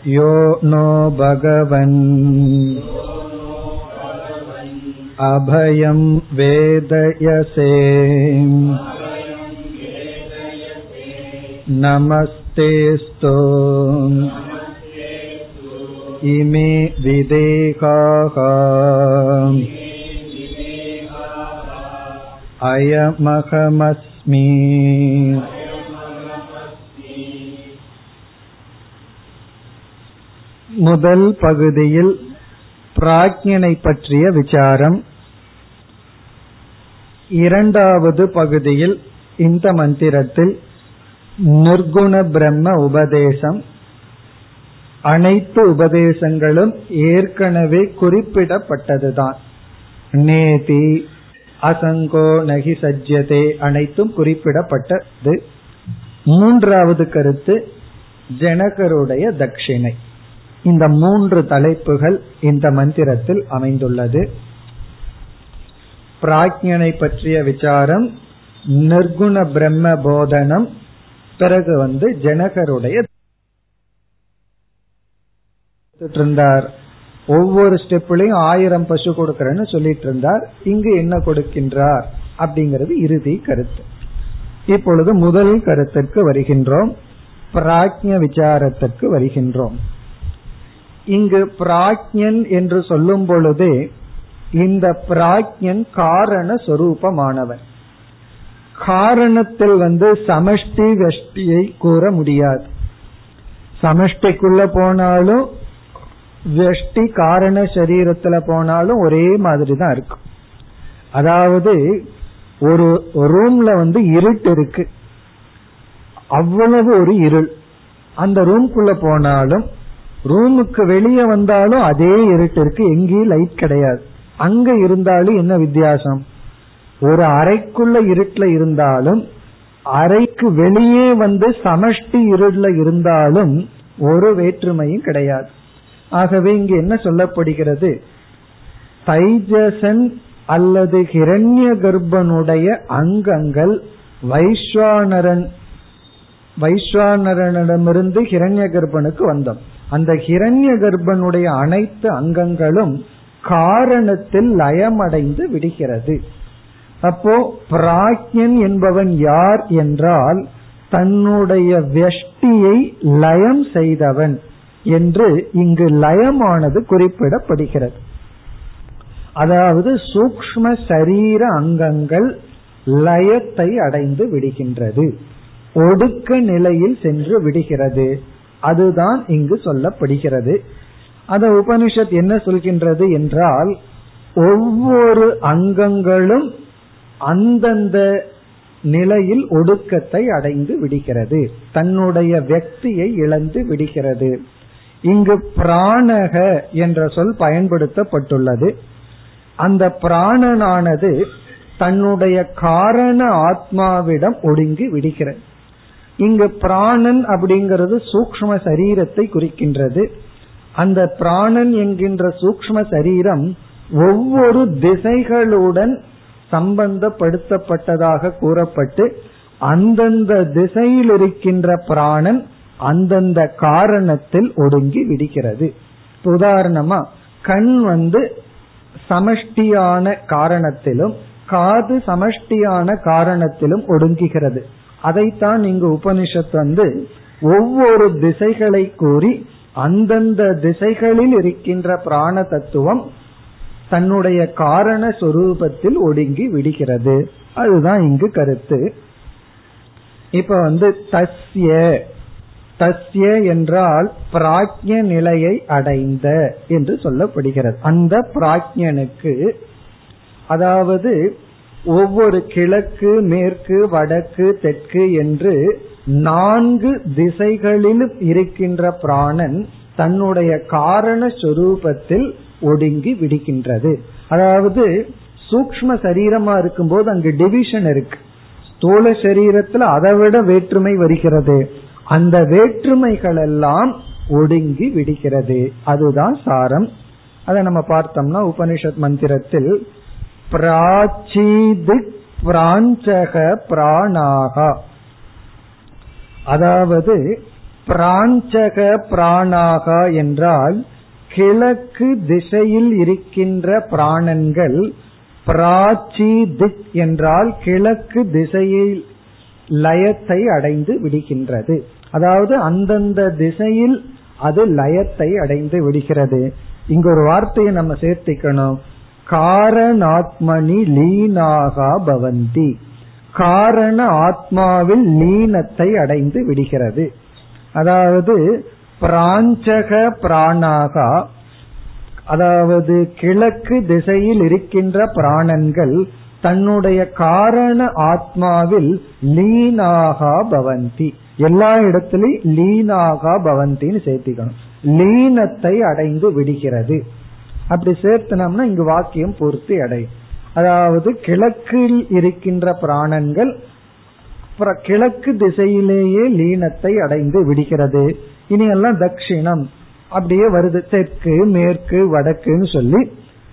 Speaker 1: यो नो भगवन्। अभयं वेदयसे नमस्तेऽस्तु इमे विदेहाः अयमहमस्मि முதல் பகுதியில் பிராஜ்யனை பற்றிய விசாரம் இரண்டாவது பகுதியில் இந்த மந்திரத்தில் நிர்குண பிரம்ம உபதேசம். அனைத்து உபதேசங்களும் ஏற்கனவே குறிப்பிடப்பட்டதுதான். நேதி அசங்கோ நகி சஜ்யதே அனைத்தும் குறிப்பிடப்பட்டது. மூன்றாவது கருத்து ஜனகருடைய தட்சிணை. இந்த மூன்று தலைப்புகள் இந்த மந்திரத்தில் அமைந்துள்ளது. பிராஜ்யனை பற்றிய விசாரம் நிர்குண பிரம்ம போதனம் பிறகு வந்து ஜனகருடைய இருந்தார் ஒவ்வொரு ஸ்டெப்லயும் ஆயிரம் பசு கொடுக்கறேன்னு சொல்லிட்டு இருந்தார் இங்கு என்ன கொடுக்கின்றார்? அப்படிங்கிறது இறுதி கருத்து. இப்பொழுது முதல் கருத்துக்கு வருகின்றோம். பிராஜ்ய விசாரத்திற்கு வருகின்றோம். இங்கு பிராஜ்யன் என்று சொல்லும் பொழுதே இந்த பிராஜ்யன் காரண சொரூபமானவன். காரணத்தில் வந்து சமஷ்டி வெஷ்டியை கூற முடியாது. சமஷ்டிக்குள்ள போனாலும் வெஷ்டி காரண சரீரத்துல போனாலும் ஒரே மாதிரி தான் இருக்கும் அதாவது ஒரு ரூம்ல வந்து இருட்டு இருக்கு. அவ்வளவு ஒரு இருள். அந்த ரூம்குள்ள போனாலும் ரூமுக்கு வெளியே வந்தாலும் அதே இருட்டு இருக்கு. எங்கேயும் லைட் கிடையாது. அங்க இருந்தாலும் என்ன வித்தியாசம்? ஒரு அறைக்குள்ள இருட்டுல இருந்தாலும் அறைக்கு வெளியே வந்து சமஷ்டி இருட்டில் இருந்தாலும் ஒரு வேற்றுமையும் கிடையாது. ஆகவே இங்கு என்ன சொல்லப்படுகிறது? தைஜசன் அல்லது ஹிரண்ய கர்ப்பனுடைய அங்கங்கள் வைஸ்வானரன் வைஸ்வானரனிடமிருந்து ஹிரண்ய கர்ப்பனுக்கு வந்தோம். அந்த ஹிரண்ய கர்ப்பனுடைய அனைத்து அங்கங்களும் காரணத்தில் லயமடைந்து விடுகிறது. அப்போ பிராக்யன் என்பவன் யார் என்றால் தன்னுடைய வெஷ்டியை லயம் செய்தவன் என்று இங்கு லயமானது குறிப்பிடப்படுகிறது. அதாவது சூக்ம சரீர அங்கங்கள் லயத்தை அடைந்து விடுகின்றது. ஒடுக்க நிலையில் சென்று விடுகிறது. அதுதான் இங்கு சொல்லப்படுகிறது. அத உபனிஷத் என்ன சொல்கின்றது என்றால் ஒவ்வொரு அங்கங்களும் அந்தந்த நிலையில் ஒடுக்கத்தை அடைந்து விடுகிறது. தன்னுடைய வெக்தியை இழந்து விடுகிறது. இங்கு பிராணக என்ற சொல் பயன்படுத்தப்பட்டுள்ளது. அந்த பிராணனானது தன்னுடைய காரண ஆத்மாவிடம் ஒடுங்கி விடுகிறது. இங்கு பிராணன் அப்படிங்கிறது சூக்ம சரீரத்தை குறிக்கின்றது. அந்த பிராணன் என்கின்ற சூக்ம சரீரம் ஒவ்வொரு திசைகளுடன் சம்பந்தப்படுத்தப்பட்டதாக கூறப்பட்டு அந்தந்த திசையில் இருக்கின்ற பிராணன் அந்தந்த காரணத்தில் ஒடுங்கி விடுகிறது. உதாரணமா கண் வந்து சமஷ்டியான காரணத்திலும் காது சமஷ்டியான காரணத்திலும் ஒடுங்குகிறது. அதைத்தான் இங்கு உபனிஷத் வந்து ஒவ்வொரு திசைகளை கூறி அந்தந்த திசைகளில் இருக்கின்ற பிராண தத்துவம் தன்னுடைய காரண சொரூபத்தில் ஒடுங்கி விடுகிறது. அதுதான் இங்கு கருத்து. இப்ப வந்து தஸ்ய. தஸ்ய என்றால் பிராஜ்ய நிலையை அடைந்த என்று சொல்லப்படுகிறது. அந்த பிராஜ்யனுக்கு அதாவது ஒவ்வொரு கிழக்கு மேற்கு வடக்கு தெற்கு என்று நான்கு திசைகளிலும் இருக்கின்ற பிராணன் தன்னுடைய காரண சொரூபத்தில் ஒடுங்கி விடுகின்றது. அதாவது சூக்ம சரீரமா இருக்கும்போது அங்கு டிவிஷன் இருக்கு. ஸ்தூல சரீரத்துல அதை விட வேற்றுமை வருகிறது. அந்த வேற்றுமைகள் எல்லாம் ஒடுங்கி விடுகிறது. அதுதான் சாரம். அதை நம்ம பார்த்தோம்னா உபனிஷத் மந்திரத்தில் பிராச்சீது பிராஞ்சக பிராணாகா. அதாவது பிராஞ்சக பிராணாகா என்றால் கிழக்கு திசையில் இருக்கின்ற பிராணன்கள் பிராச்சி திக் என்றால் கிழக்கு திசையில் லயத்தை அடைந்து விடுகின்றது. அதாவது அந்தந்த திசையில் அது லயத்தை அடைந்து விடுகிறது. இங்க ஒரு வார்த்தையை நம்ம சேர்த்திக்கணும். காரணாத்மனி லீனாகா பவந்தி. காரண ஆத்மாவில் லீனத்தை அடைந்து விடுகிறது. அதாவது பிராஞ்சக பிராணாகா அதாவது கிழக்கு திசையில் இருக்கின்ற பிராணன்கள் தன்னுடைய காரண ஆத்மாவில் லீனாகா பவந்தி. எல்லா இடத்திலையும் லீனாகா பவந்தின்னு சேர்த்திக்கணும். லீனத்தை அடைந்து விடுகிறது. அப்படி சேர்த்தனம்னா இங்கு வாக்கியம் பூர்த்தி அடையும். அதாவது கிழக்கில் இருக்கின்ற பிராணன்கள் கிழக்கு திசையிலேயே லீனத்தை அடைந்து விடுகிறது. இனி எல்லாம் தட்சிணம். அப்படியே வருது. தெற்கு மேற்கு வடக்குன்னு சொல்லி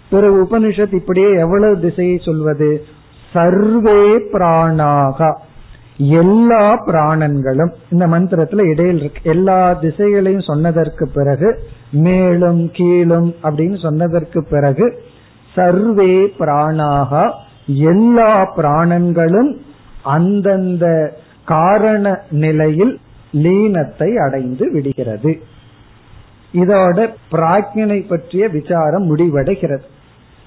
Speaker 1: பிறகு உபனிஷத் இப்படியே எவ்வளவு திசையை சொல்வது? சர்வே பிராணாகா. எல்லா பிராணன்களும் இந்த மந்திரத்துல இடையில் இருக்கு. எல்லா திசைகளையும் சொன்னதற்கு பிறகு மேலும் கீழும் அப்படின்னு சொன்னதற்கு பிறகு சர்வே பிராணாக எல்லா பிராணங்களும் அந்தந்த காரண நிலையில் லீனத்தை அடைந்து விடுகிறது. இதோட பிராக்ஞனை பற்றிய விசாரம் முடிவடைகிறது.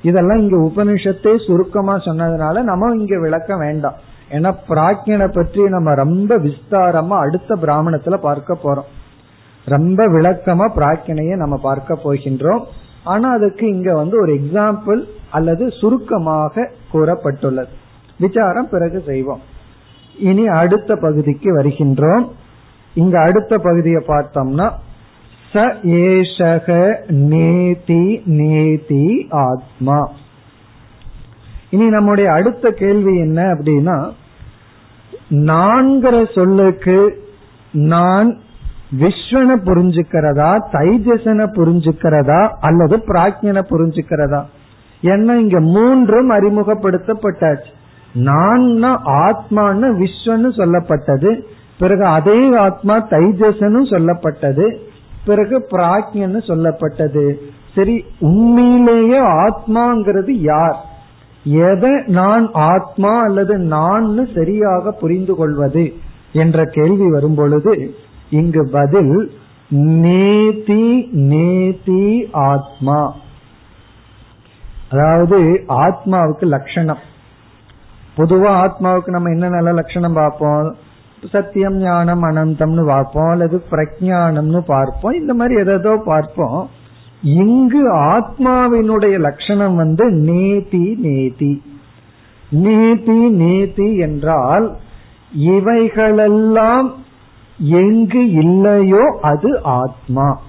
Speaker 1: இதெல்லாம் இங்க உபனிஷத்தே சுருக்கமா சொன்னதுனால நம்ம இங்க விளக்க வேண்டாம். ஏன்னா பிராக்ஞனை பற்றி நம்ம ரொம்ப விஸ்தாரமா அடுத்த பிராமணத்துல பார்க்க போறோம். ரொம்ப விளக்கமா பிராக்ஞனையை நம்ம பார்க்க போகின்றோம். ஆனா அதுக்கு இங்க வந்து ஒரு எக்ஸாம்பிள் அல்லது சுருக்கமாக கூறப்பட்டுள்ளது. விசாரம் பிறகு செய்வோம். இனி அடுத்த பகுதிக்கு வருகின்றோம். இங்க அடுத்த பகுதியை பார்த்தோம்னா ச ஏஷக நேதி நேதி ஆத்மா. இனி நம்முடைய அடுத்த கேள்வி என்ன அப்படின்னா நான்கிற சொல்லுக்கு நான் விஸ்வனை புரிஞ்சுக்கிறதா தைஜசனை புரிஞ்சுக்கிறதா அல்லது பிராக்ஞனை புரிஞ்சுக்கிறதா? என்ன இங்க மூன்றும் அறிமுகப்படுத்தப்பட்டாச்சு. நான் ஆத்மான்னு விஸ்வன்னு சொல்லப்பட்டது பிறகு அதே ஆத்மா தைஜசனும் சொல்லப்பட்டது பிறகு பிராஜ்யன்னு சொல்லப்பட்டது. சரி உண்மையிலேயே ஆத்மாங்கிறது யார்? எதை நான் ஆத்மா அல்லது நான் சரியாக புரிந்து கொள்வது? என்ற கேள்வி வரும் பொழுது இங்கு பதில் நேதி நேதி ஆத்மா. அதாவது ஆத்மாவுக்கு லட்சணம் பொதுவா ஆத்மாவுக்கு நம்ம என்ன நல்ல லட்சணம் பார்ப்போம்? சத்தியம் ஞானம் அனந்தம்னு பார்ப்போம். அல்லது பிரஜானம்னு பார்ப்போம். இந்த மாதிரி எதோ பார்ப்போம். இங்கு ஆத்மாவினுடைய லட்சணம் வந்து நேதி நேதி. நேதி நேதி என்றால் இவைகளெல்லாம் எங்கு இல்லையோ அது ஆத்மா.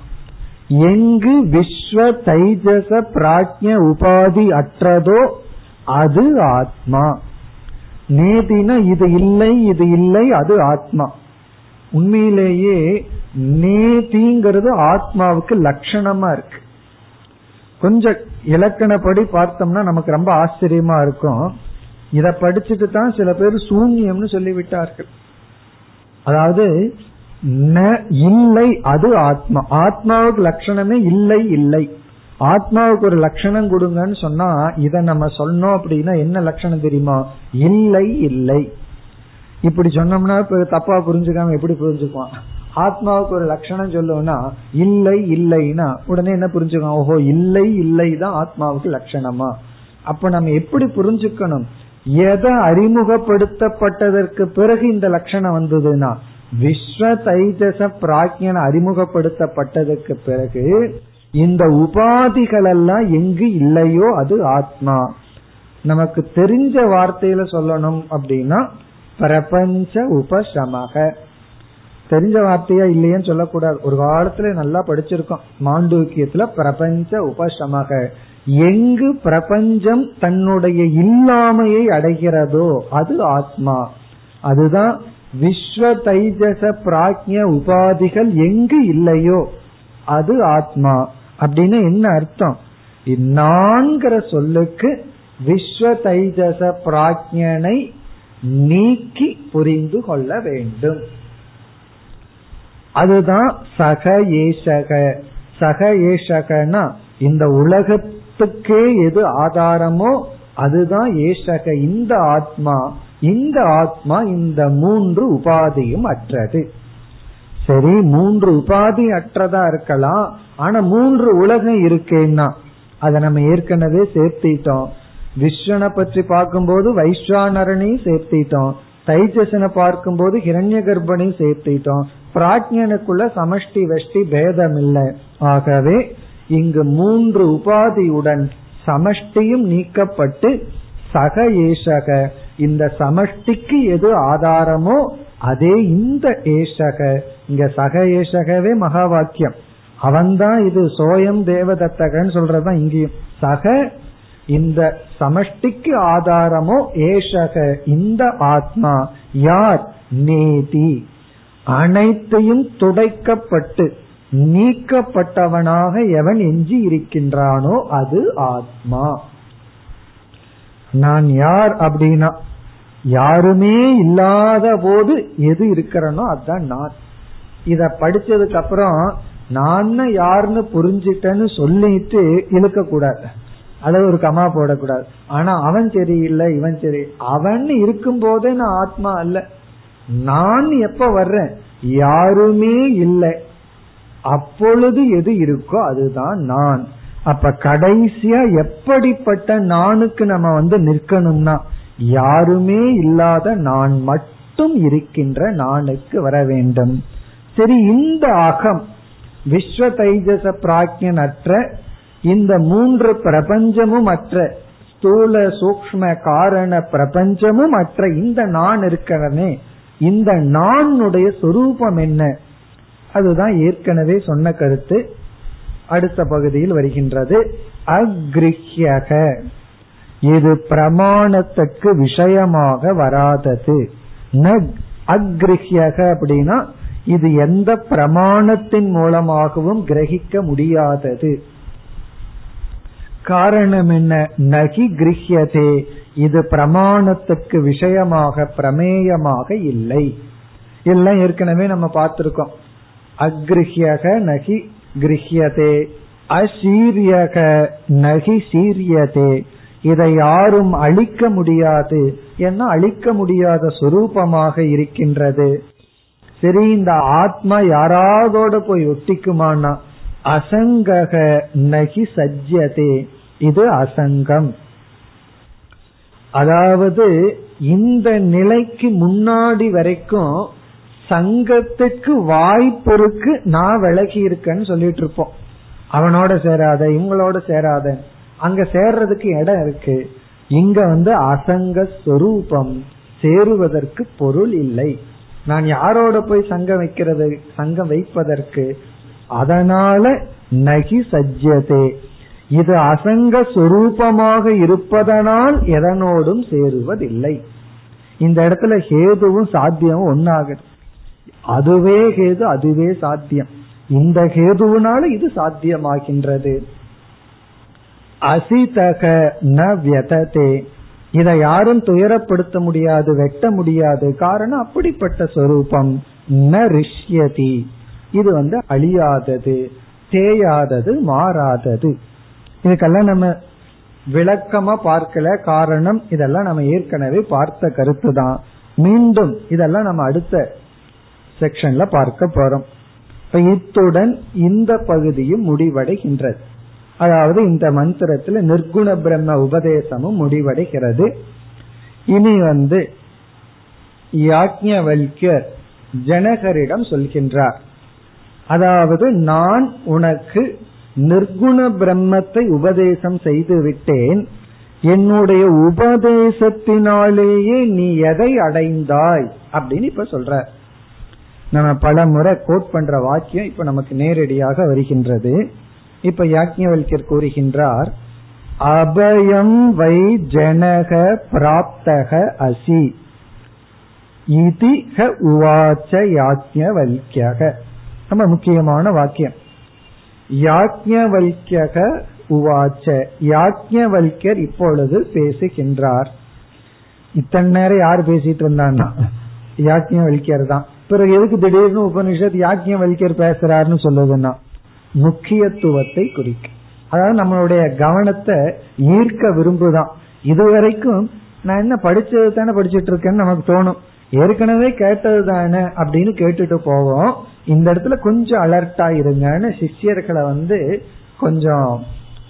Speaker 1: எங்கு விஸ்வ தைஜச பிராஜ்ய உபாதி அற்றதோ அது ஆத்மா. நேதினா இது இல்லை இது இல்லை அது ஆத்மா. உண்மையிலேயே நேதிங்கிறது ஆத்மாவுக்கு லட்சணமா இருக்கு. கொஞ்சம் இலக்கணப்படி பார்த்தோம்னா நமக்கு ரொம்ப ஆச்சரியமா இருக்கும். இத படிச்சுட்டு தான் சில பேர் சூன்யம்னு சொல்லிவிட்டார்கள். அதாவது இல்லை அது ஆத்மா. ஆத்மாவுக்கு லட்சணமே இல்லை இல்லை. ஆத்மாவுக்கு ஒரு லட்சணம் கொடுங்கன்னு சொன்னா இத நம்ம சொன்னோம் அப்படின்னா என்ன லட்சணம் தெரியுமா? இல்லை இல்லை. இப்படி சொன்னோம்னா தப்பா புரிஞ்சுக்காம எப்படி புரிஞ்சுக்குவான்? ஆத்மாவுக்கு ஒரு லட்சணம் சொல்லுவோம்னா இல்லை இல்லைன்னா உடனே என்ன புரிஞ்சுக்கணும் ஓஹோ இல்லை இல்லை தான் ஆத்மாவுக்கு லட்சணமா? அப்ப நம்ம எப்படி புரிஞ்சுக்கணும்? எதை அறிமுகப்படுத்தப்பட்டதற்கு பிறகு இந்த லட்சணம் வந்ததுன்னா விஸ்வ தைஜச பிராக்யன் அறிமுகப்படுத்தப்பட்டதற்கு பிறகு இந்த உபாதிகள் எல்லாம் எங்கு இல்லையோ அது ஆத்மா. நமக்கு தெரிஞ்ச வார்த்தையில சொல்லணும் அப்படின்னா பிரபஞ்ச உபசமக. தெரிஞ்ச வார்த்தையா இல்லையன்னு சொல்லக்கூடாது. ஒரு காலத்துல நல்லா படிச்சிருக்கோம். மாண்டூக்கியத்துல பிரபஞ்ச உபசமக. எங்கு பிரபஞ்சம் தன்னுடைய இல்லாமையை அடைகிறதோ அது ஆத்மா. அதுதான் விஸ்வ தைஜச பிராஜ்ய உபாதிகள் எங்கு இல்லையோ அது ஆத்மா. அப்படின்னு என்ன அர்த்தம்? நான்கிற சொல்லுக்கு விஸ்வ தைஜச பிராஜ்யனை நீக்கி புரிந்து கொள்ள வேண்டும். அதுதான் சக ஏசக சக ஏசகனா இந்த உலகத்துக்கே எது ஆதாரமோ அதுதான் ஏசக இந்த ஆத்மா இந்த ஆத்மா இந்த மூன்று உபாதியும் அற்றது. சரி மூன்று உபாதி அற்றதா இருக்கலாம். ஆனா மூன்று உலகம் இருக்கேன்னா அதை நம்ம ஏற்கனவே சேர்த்திட்டோம். விஸ்வனை பற்றி பார்க்கும்போது வைஸ்வானரனையும் சேர்த்திட்டோம். தைஜசனை பார்க்கும்போது ஹிரண்ய கர்ப்பனையும் சேர்த்திட்டோம். பிராஜ்யனுக்குள்ள சமஷ்டி வெஷ்டி பேதம் இல்லை. ஆகவே இங்கு மூன்று உபாதியுடன் சமஷ்டியும் நீக்கப்பட்டு சக ஏஷக. இந்த சமஷ்டிக்கு எது ஆதாரமோ அதே இந்த ஏஷக. இங்க சக ஏஷகவே மகா வாக்கியம் அவன்தான் இது சோயம் தேவதத்தகன்னு சொல்றதுதான் இங்கேயும். சக இந்த சமஷ்டிக்கு ஆதாரமோ ஏஷக. இந்த ஆத்மா யார்? நேதி. அனைத்தையும் துடைக்கப்பட்டு நீக்கப்பட்டவனாக எவன் எஞ்சி இருக்கின்றானோ அது ஆத்மா. நான் யார் அப்படின்னா யாருமே இல்லாத போது எது இருக்கிறனோ அதுதான் நான். இத படிச்சதுக்கு அப்புறம் நான் யாருன்னு புரிஞ்சிட்டேன்னு சொல்லிட்டு இழுக்க கூடாது அதாவது ஒரு கமா போடக்கூடாது. ஆனா அவன் தெரியல இவன் சரி. அவன் இருக்கும் போதே நான் ஆத்மா அல்ல. நான் எப்ப வர்றேன்? யாருமே இல்லை. அப்பொழுது எது இருக்கோ அதுதான் நான். அப்ப கடைசியா எப்படிப்பட்ட நானுக்கு நம்ம வந்து நிற்கணும்னா யாருமே இல்லாத நான் மட்டும் இருக்கின்ற நானுக்கு வர வேண்டும். சரி இந்த அகம் விஸ்வ தைஜச பிராக்யன் அற்ற இந்த மூன்று பிரபஞ்சமும் அற்ற ஸ்தூல சூக்ம காரண பிரபஞ்சமும் அற்ற இந்த நான் இருக்கிறனே இந்த நானுடைய சொரூபம் என்ன? அதுதான் ஏற்கனவே சொன்ன கருத்து. அடுத்த பகுதியில் வருகின்றது. அக்ரிஹ்யக. இது பிரமாணத்துக்கு விஷயமாக வராதது. ந அக்ரிஹ்யக அப்படின்னா இது எந்த பிரமாணத்தின் மூலமாகவும் கிரகிக்க முடியாதது. காரணம் என்ன? நகி கிரகியதே. இது பிரமாணத்துக்கு விஷயமாக பிரமேயமாக இல்லை. எல்லாம் ஏற்கனவே நம்ம பார்த்திருக்கோம். அக்ரிஹியக நகி கிரகியதே அசீரியக நகி சீரியதே. இதை யாரும் அழிக்க முடியாது ஏன்னா அழிக்க முடியாத சுரூபமாக இருக்கின்றது. சரி இந்த ஆத்மா யாராவதோட போய் ஒட்டிக்குமானா? அசங்கக நகி சஜ்யதே. இது அசங்கம். அதாவது இந்த நிலைக்கு முன்னாடி வரைக்கும் சங்கத்துக்கு வாய்ப்பிற்கு நான் விலகி இருக்கேன்னு சொல்லிட்டு இருப்போம். அவனோட சேராத இவங்களோட சேராத. அங்க சேர்றதுக்கு இடம் இருக்கு. இங்க வந்து அசங்க ஸ்வரூபம் சேருவதற்கு பொருள் இல்லை. நான் யாரோட போய் சங்கம் வைக்கிறது சங்கம் வைப்பதற்கு? அதனால நகி சஜ்யதே. இது அசங்க சுரூபமாக இருப்பதனால் எதனோடும் சேருவதில்லை. இந்த இடத்துல ஹேதுவும் சாத்தியமும் ஒன்னாகுது அதுவே ஹேது அதுவே சாத்தியம். இந்த கேதுவினால இது சாத்தியமாகின்றது. அசிதக ந வியததே. இதை யாரும் துயரப்படுத்த முடியாது வெட்ட முடியாது. காரணம் அப்படிப்பட்ட சொரூபம். ந ரிஷ்யதி இது வந்து அழியாதது தேயாதது மாறாதது. இதுக்கெல்லாம் நம்ம விளக்கமா பார்க்கல. காரணம் இதெல்லாம் நம்ம ஏற்கனவே பார்த்த கருத்து தான் மீண்டும் இதெல்லாம் நம்ம அடுத்த செக்ஷன்ல பார்க்க போறோம். இத்துடன் இந்த பகுதியும் முடிவடைகின்றது. அதாவது இந்த மந்திரத்துல நிர்குண பிரம்ம உபதேசமும் முடிவடைகிறது. இனி வந்து யாக்ஞவல்யர் ஜனகரிடம் சொல்கின்றார். அதாவது நான் உனக்கு நிர்குண பிரம்மத்தை உபதேசம் செய்து விட்டேன். என்னுடைய உபதேசத்தினாலேயே நீ எதை அடைந்தாய்? அப்படின்னு இப்ப சொல்ற நம்ம பல முறை கோட் பண்ற வாக்கியம் இப்ப நமக்கு நேரடியாக வருகின்றது. இப்ப யாக்ஞவல்யர் கூறுகின்றார் அபயம் வை ஜனக பிராப்தக அசி. இதிக உவாச்ச யாக்ஞவல்யக ரொம்ப முக்கியமான வாக்கியம். யாக்ஞவல்யக உவாச்ச. யாக்ஞவல்யர் இப்பொழுது பேசுகின்றார். இத்தனை நேரம் யார் பேசிட்டு இருந்தான்னா? யாக்ஞவல்யர் தான் பிறகு எதுக்கு திடீர்னு உபனிஷத் யாக்ஞவல்யர் பேசுறாருன்னு சொல்லுதுன்னா முக்கியத்துவத்தை குறிக்கும் அதாவது நம்மளுடைய கவனத்தை ஈர்க்க விரும்புதான். இதுவரைக்கும் நான் என்ன படிச்சது தானே படிச்சிட்டு இருக்கேன்னு நமக்கு தோணும். ஏற்கனவே கேட்டது தானே அப்படின்னு கேட்டுட்டு போவோம். இந்த இடத்துல கொஞ்சம் அலர்ட்டா இருங்கன்னு சிஷ்யர்களை வந்து கொஞ்சம்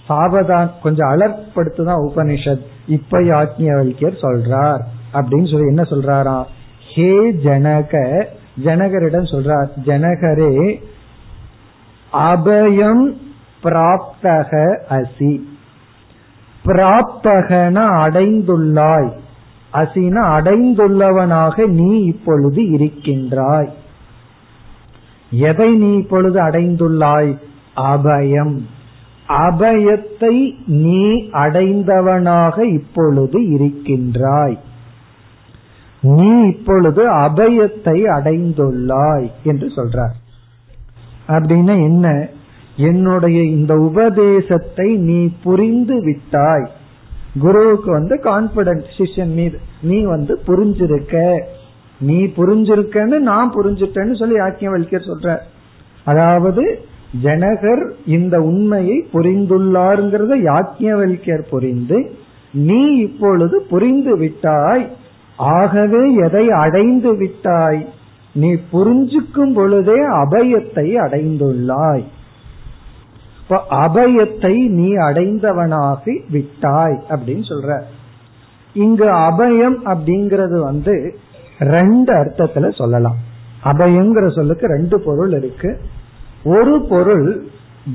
Speaker 1: சாவதான் கொஞ்சம் அலர்ட் படுத்துதான் உபனிஷத் இப்ப யாக்ஞவல்யர் சொல்றார் அப்படின்னு சொல்லி என்ன சொல்றாரா ஹே ஜனக ஜனகரிடம் சொல்றார் ஜனகரே அபயம் பிராப்தக அசி. பிராப்தகன அடைந்துள்ளாய். அசின அடைந்துள்ளவனாக நீ இப்பொழுது இருக்கின்றாய். எதை நீ இப்பொழுது அடைந்துள்ளாய்? அபயம். அபயத்தை நீ அடைந்தவனாக இப்பொழுது இருக்கின்றாய். நீ இப்பொழுது அபயத்தை அடைந்துள்ளாய் என்று சொல்றார். அப்படின்னா என்ன? என்னுடைய இந்த உபதேசத்தை நீ புரிந்து விட்டாய். குருவுக்கு வந்து கான்பிடன்ஸ் சிஷ்யன் மீது. நீ வந்து புரிஞ்சிருக்க. நீ புரிஞ்சிருக்கன்னு நான் புரிஞ்சுட்டேன்னு சொல்லி யாக்கியவல்யர் சொல்ற அதாவது ஜனகர் இந்த உண்மையை புரிந்துள்ளாருங்கிறத யாக்கியவல்யர் புரிந்து நீ இப்பொழுது புரிந்து விட்டாய். ஆகவே எதை அடைந்து விட்டாய்? நீ புரிஞ்சுக்கும் பொழுதே அபயத்தை அடைந்துள்ளாய். அபயத்தை நீ அடைந்தவனாகி விட்டாய் அப்படின்னு சொல்ற. இங்கு அபயம் அப்படிங்கிறது வந்து ரெண்டு அர்த்தத்துல சொல்லலாம். அபயங்கிற சொல்லுக்கு ரெண்டு பொருள் இருக்கு. ஒரு பொருள்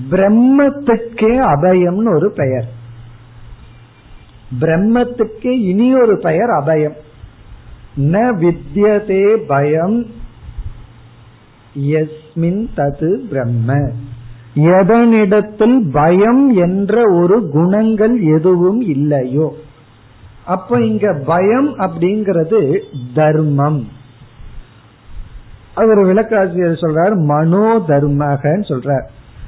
Speaker 1: பிரம்மத்துக்கே அபயம்னு ஒரு பெயர். பிரம்மத்துக்கே இனி ஒரு பெயர் அபயம். ந வித்யதே பயம் எஸ்மின் தது பிரம்ம எதனிடத்தில் பயம் என்ற ஒரு குணங்கள் எதுவும் இல்லையோ? அப்ப இங்க பயம் அப்படிங்கிறது தர்மம். அவர் விளக்காசிரியர் சொல்றார் மனோ தர்மகன்னு சொல்றார்.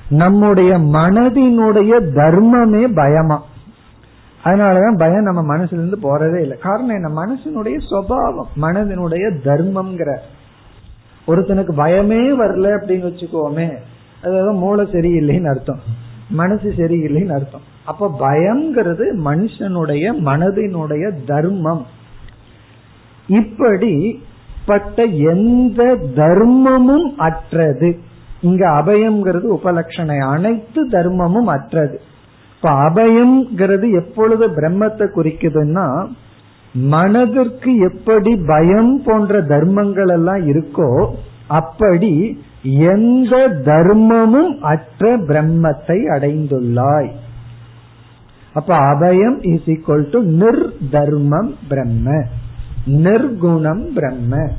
Speaker 1: நம்முடைய மனதினுடைய தர்மமே பயமா? அதனாலதான் பயம் நம்ம மனசுல இருந்து போறதே இல்லை. காரணம் என்ன? மனசினுடைய சுவாவம் மனதினுடைய தர்மம்ங்கிற. ஒருத்தனுக்கு பயமே வரல அப்படின்னு வச்சுக்கோமே அதாவது மூளை சரியில்லைன்னு அர்த்தம். மனசு சரியில்லைன்னு அர்த்தம். அப்ப பயம்ங்கிறது மனுஷனுடைய மனதினுடைய தர்மம். இப்படி பட்ட எந்த தர்மமும் அற்றது. இங்க அபயம்ங்கிறது உபலட்சணை அனைத்து தர்மமும் அற்றது. இப்ப அபயம்ங்கிறது எப்பொழுது பிரம்மத்தை குறிக்குதுன்னா மனதிற்கு எப்படி பயம் போன்ற தர்மங்கள் எல்லாம் இருக்கோ அப்படி எந்த தர்மமும் அற்ற பிரம்மத்தை அடைந்துள்ளாய். அப்ப அபயம் இஸ் ஈக்வல் டு நிர்தர்மம் பிரம்ம. நிர்குணம் பிரம்ம.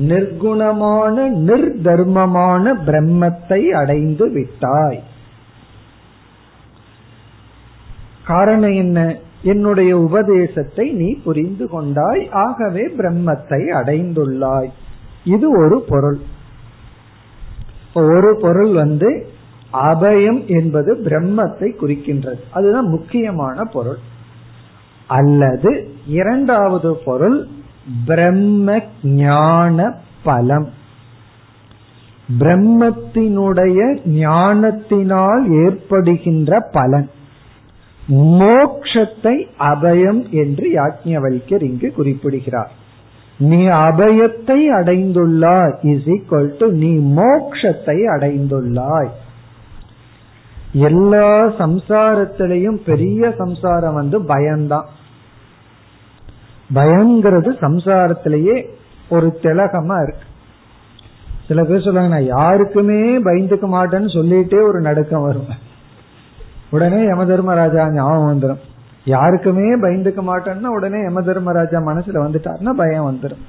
Speaker 1: நிர்குணமான நிர்தர்மமான பிரம்மத்தை அடைந்து விட்டாய். காரணம் என்ன? என்னுடைய உபதேசத்தை நீ புரிந்து கொண்டாய். ஆகவே பிரம்மத்தை அடைந்துள்ளாய். இது ஒரு பொருள். ஒரு பொருள் வந்து அபயம் என்பது பிரம்மத்தை குறிக்கின்றது. அதுதான் முக்கியமான பொருள். அல்லது இரண்டாவது பொருள் பிரம்ம ஞான பலம். பிரம்மத்தினுடைய ஞானத்தினால் ஏற்படுகின்ற பலன். மோக்ஷத்தை அபயம் என்று யாக்ஞவல்யர் இங்கு குறிப்பிடுகிறார். நீ அபயத்தை அடைந்துள்ளாய் இஸ் ஈக்வல் டு நீ மோக்ஷத்தை அடைந்துள்ளாய். எல்லா சம்சாரத்திலையும் பெரிய சம்சாரம் வந்து பயம்தான். பயங்கிறது சம்சாரத்திலேயே ஒரு திலகமா இருக்கு. சில பேர் சொல்லுவாங்க நான் யாருக்குமே பயந்துக்க மாட்டேன்னு சொல்லிட்டே ஒரு நடுக்கம் வருவேன் உடனே யம தர்மராஜா ஞாபகம் வந்துடும் யாருக்குமே பயந்துக்க மாட்டோம்னா உடனே யம தர்மராஜா மனசுல வந்துட்டாருன்னா பயம் வந்துடும்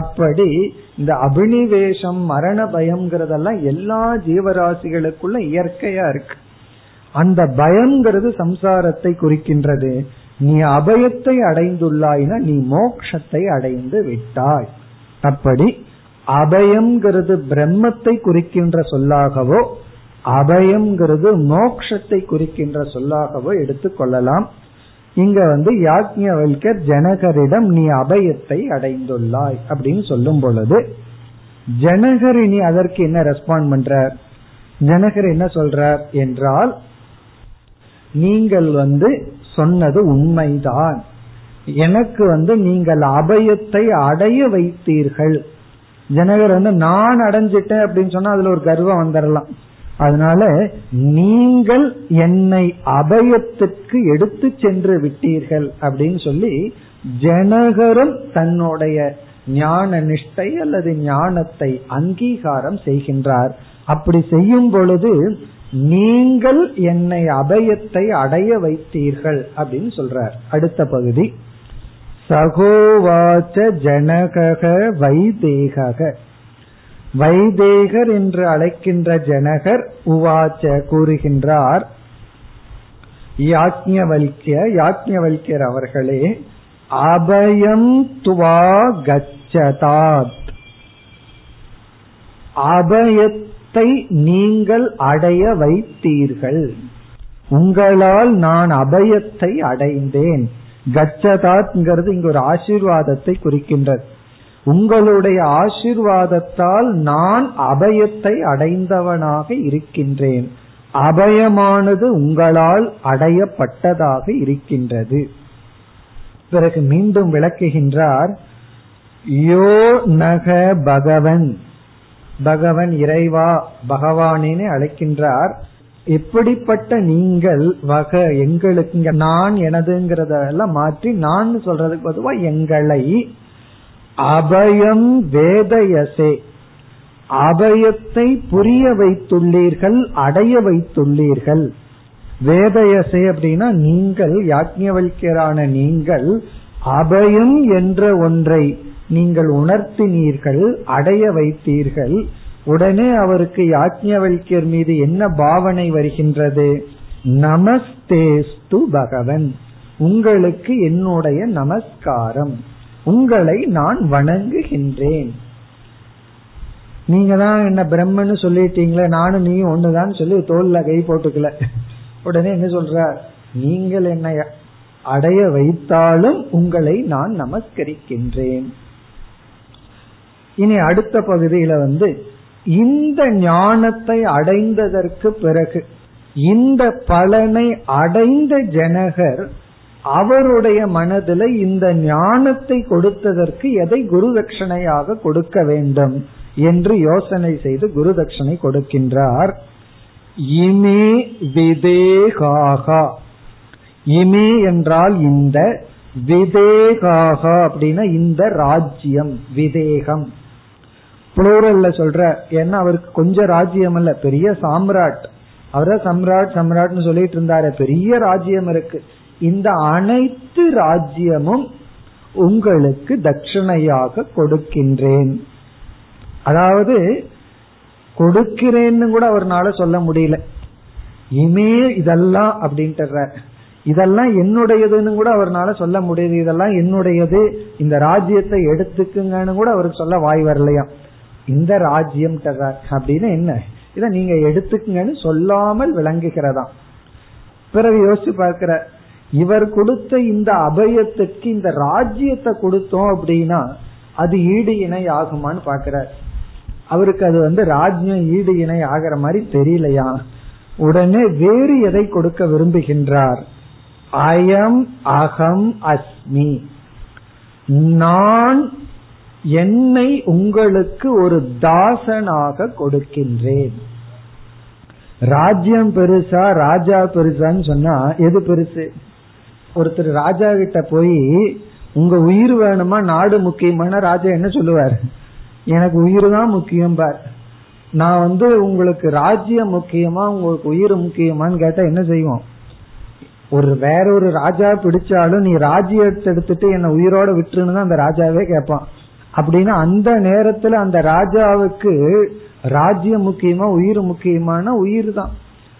Speaker 1: அப்படி இந்த அபினிவேஷம் மரண பயம்ங்கிறதெல்லாம் எல்லா ஜீவராசிகளுக்குள்ள இயற்கையா இருக்கு. அந்த பயம்ங்கிறது சம்சாரத்தை குறிக்கின்றது. நீ அபயத்தை அடைந்துள்ளாய்னா நீ மோக்ஷத்தை அடைந்து விட்டாய். அப்படி அபயம்ங்கிறது பிரம்மத்தை குறிக்கின்ற சொல்லாகவோ அபயம்ங்கிறது மோக்ஷத்தை குறிக்கின்ற சொல்லாகவோ எடுத்துக்கொள்ளலாம் இங்க வந்து யாக்ஞவல்கர் ஜனகரிடம் நீ அபயத்தை அடைந்துள்ளாய் அப்படின்னு சொல்லும் பொழுது ஜனகர் இனி அதற்கு என்ன ரெஸ்பாண்ட் பண்ற? ஜனகர் என்ன சொல்ற என்றால் நீங்கள் வந்து சொன்னது உண்மைதான். எனக்கு வந்து நீங்கள் அபயத்தை அடைய வைத்தீர்கள். ஜனகர் வந்து நான் அடைஞ்சிட்டேன் அப்படின்னு சொன்னா அதுல ஒரு கர்வம் வந்துடலாம் அதனால நீங்கள் என்னை அபயத்துக்கு எடுத்து சென்று விட்டீர்கள் அப்படின்னு சொல்லி ஜனகரும் தன்னுடைய ஞான நிஷ்டை அல்லது ஞானத்தை அங்கீகாரம் செய்கின்றார். அப்படி செய்யும் பொழுது நீங்கள் என்னை அபயத்தை அடைய வைத்தீர்கள் அப்படின்னு சொல்றார். அடுத்த பகுதி. சகோவாச்ச ஜனக வைதேக வைதேகர் என்று அழைக்கின்ற ஜனகர் உவாச்ச கூறுகின்றார். யாக்ஞவல்கிய யாக்ஞவல்கியர் அவர்களே அபயம் துவா கச்சதாத். அபயத்தை நீங்கள் அடைய வைத்தீர்கள். உங்களால் நான் அபயத்தை அடைந்தேன். கச்சதாத்ங்கிறது இங்கு ஒரு ஆசீர்வாதத்தை குறிக்கின்றது. உங்களுடைய ஆசீர்வாதத்தால் நான் அபயத்தை அடைந்தவனாக இருக்கின்றேன். அபயமானது உங்களால் அடையப்பட்டதாக இருக்கின்றது. பிறகு மீண்டும் விளக்குகின்றார் யோ நக பகவன். பகவன் இறைவா பகவானேனே அழைக்கின்றார் எப்படிப்பட்ட நீங்கள் வக எங்களுக்கு நான் எனதுங்கிறதெல்லாம் மாற்றி நான் சொல்றதுக்கு பொதுவா எங்களை அபயம் வேதயசே. அபயத்தை புரிய வைத்துள்ளீர்கள் அடைய வைத்துள்ளீர்கள். வேதயசே அப்படின்னா நீங்கள் யாக்ஞவல்யரான நீங்கள் அபயம் என்ற ஒன்றை நீங்கள் உணர்த்தினீர்கள் அடைய வைத்தீர்கள். உடனே அவருக்கு யாக்ஞவல்யர் மீது என்ன பாவனை வருகின்றது? நமஸ்தேஸ்து பகவன். உங்களுக்கு என்னுடைய நமஸ்காரம். உங்களை நான் வணங்குகின்றேன். நீங்க தான் என்ன பிரம்மன்னு சொல்லிட்டீங்களே நானும் நீ ஒண்ணுதான் சொல்லி தோல்ல கை போட்டுக்கல. உடனே என்ன சொல்ற நீங்கள் என்னை அடைய வைத்தாலும் உங்களை நான் நமஸ்கரிக்கின்றேன். இனி அடுத்த பகுதியில வந்து இந்த ஞானத்தை அடைந்ததற்கு பிறகு இந்த பலனை அடைந்த ஜனகர் அவருடைய மனதில் இந்த ஞானத்தை கொடுத்ததற்கு எதை குரு தட்சணையாக கொடுக்க வேண்டும் என்று யோசனை செய்து குரு தட்சணை கொடுக்கின்றார். இமே விதேகாகா. இமே என்றால் இந்த விதேகாகா அப்படின்னா இந்த ராஜ்யம் விதேகம். புளூரல்ல சொல்ற ஏன்னா அவருக்கு கொஞ்சம் ராஜ்யம் அல்ல பெரிய சாம்ராட். அவர சம்ராட் சம்ராட்னு சொல்லிட்டு இருந்தாரு பெரிய ராஜ்யம் இருக்கு. இந்த அனைத்து ராஜ்யமும் உங்களுக்கு தட்சிணையாக கொடுக்கின்றேன். அதாவது கொடுக்கிறேன்னு கூட அவர்னால சொல்ல முடியல. இமே இதெல்லாம் அப்படின்ட்டு இதெல்லாம் என்னுடையதுன்னு கூட அவர்னால சொல்ல முடியுது இதெல்லாம் என்னுடையது. இந்த ராஜ்யத்தை எடுத்துக்குங்கன்னு கூட அவருக்கு சொல்ல வாய் வரலையா? இந்த ராஜ்யம் அப்படின்னு என்ன? இத நீங்க எடுத்துக்குங்கன்னு சொல்லாமல் விளங்குகிறதா? பிறகு யோசிச்சு பார்க்கிற இவர் கொடுத்த இந்த அபயத்துக்கு இந்த ராஜ்யத்தை கொடுத்தோம் அப்படின்னா அது ஈடு இணை ஆகுமான்னு பாக்குறார் அவருக்கு அது வந்து ராஜ்யம் ஈடு இணை ஆகிற மாதிரி தெரியலையா? உடனே வேறு எதை கொடுக்க விரும்புகின்றார்? அயம் அகம் அஸ்மி. நான் என்னை உங்களுக்கு ஒரு தாசனாக கொடுக்கின்றேன். ராஜ்யம் பெருசா ராஜா பெருசான்னு சொன்னா எது பெருசு? ஒருத்தர் ராஜா கிட்ட போய் உங்க உயிர் வேணுமா? நாடு முக்கியமான? ராஜா என்ன சொல்லுவார்? எனக்கு உயிர் தான் முக்கியம் பார். நான் வந்து உங்களுக்கு ராஜ்யம் முக்கியமா உங்களுக்கு உயிர் முக்கியமான்னு கேட்டா என்ன செய்வோம்? ஒரு வேற ஒரு ராஜா பிடிச்சாலும் நீ ராஜ்யத்தை எடுத்துட்டு என்ன உயிரோட விட்டுருன்னு தான் அந்த ராஜாவே கேட்பான் அப்படின்னா அந்த நேரத்துல அந்த ராஜாவுக்கு ராஜ்யம் முக்கியமா உயிர் முக்கியமான உயிர் தான்.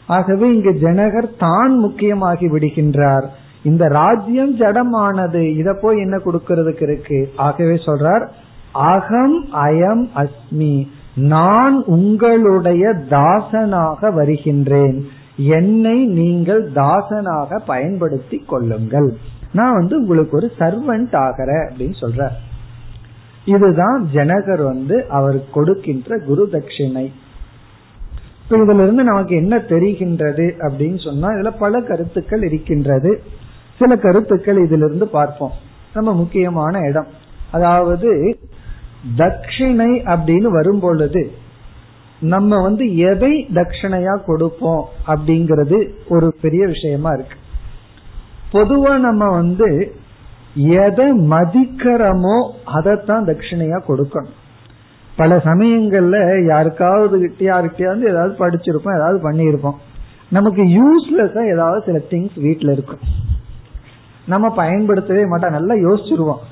Speaker 1: ஆகவே இங்க ஜனகர் தான் முக்கியமாகி விடுகின்றார். இந்த ராஜ்யம் ஜடமானது. இத போய் என்ன கொடுக்கறதுக்கு இருக்கு? ஆகவே சொல்றார் அகம் அயம் அஸ்மி. நான் உங்களுடைய தாசனாக வருகின்றேன். என்னை நீங்கள் தாசனாக பயன்படுத்தி கொள்ளுங்கள். நான் வந்து உங்களுக்கு ஒரு சர்வெண்ட் ஆகிற அப்படின்னு சொல்ற இதுதான் ஜனகர் வந்து அவர் கொடுக்கின்ற குரு தட்சிணை. இதுல இருந்து நமக்கு என்ன தெரிகின்றது அப்படின்னு சொன்னா இதுல பல கருத்துக்கள் இருக்கின்றது. சில கருத்துக்கள் இதிலிருந்து பார்ப்போம். நம்ம முக்கியமான இடம். அதாவது தட்சிணை அப்படின்னு வரும் பொழுது நம்ம வந்து எதை தட்சிணையா கொடுப்போம் அப்படிங்கிறது ஒரு பெரிய விஷயமா இருக்கு. பொதுவா நம்ம வந்து எதை மதிக்கிறோமோ அதைத்தான் தட்சிணையா கொடுக்கணும். பல சமயங்கள்ல யாருக்காவது கிட்டேயாருக்கிட்டயாவது ஏதாவது படிச்சிருப்போம் ஏதாவது பண்ணியிருப்போம். நமக்கு யூஸ்லெஸ்ஸா ஏதாவது சில திங்ஸ் வீட்டில் இருக்கும். நம்ம பயன்படுத்தவே மாட்டோம் நல்லா யோசிச்சிருவோம்.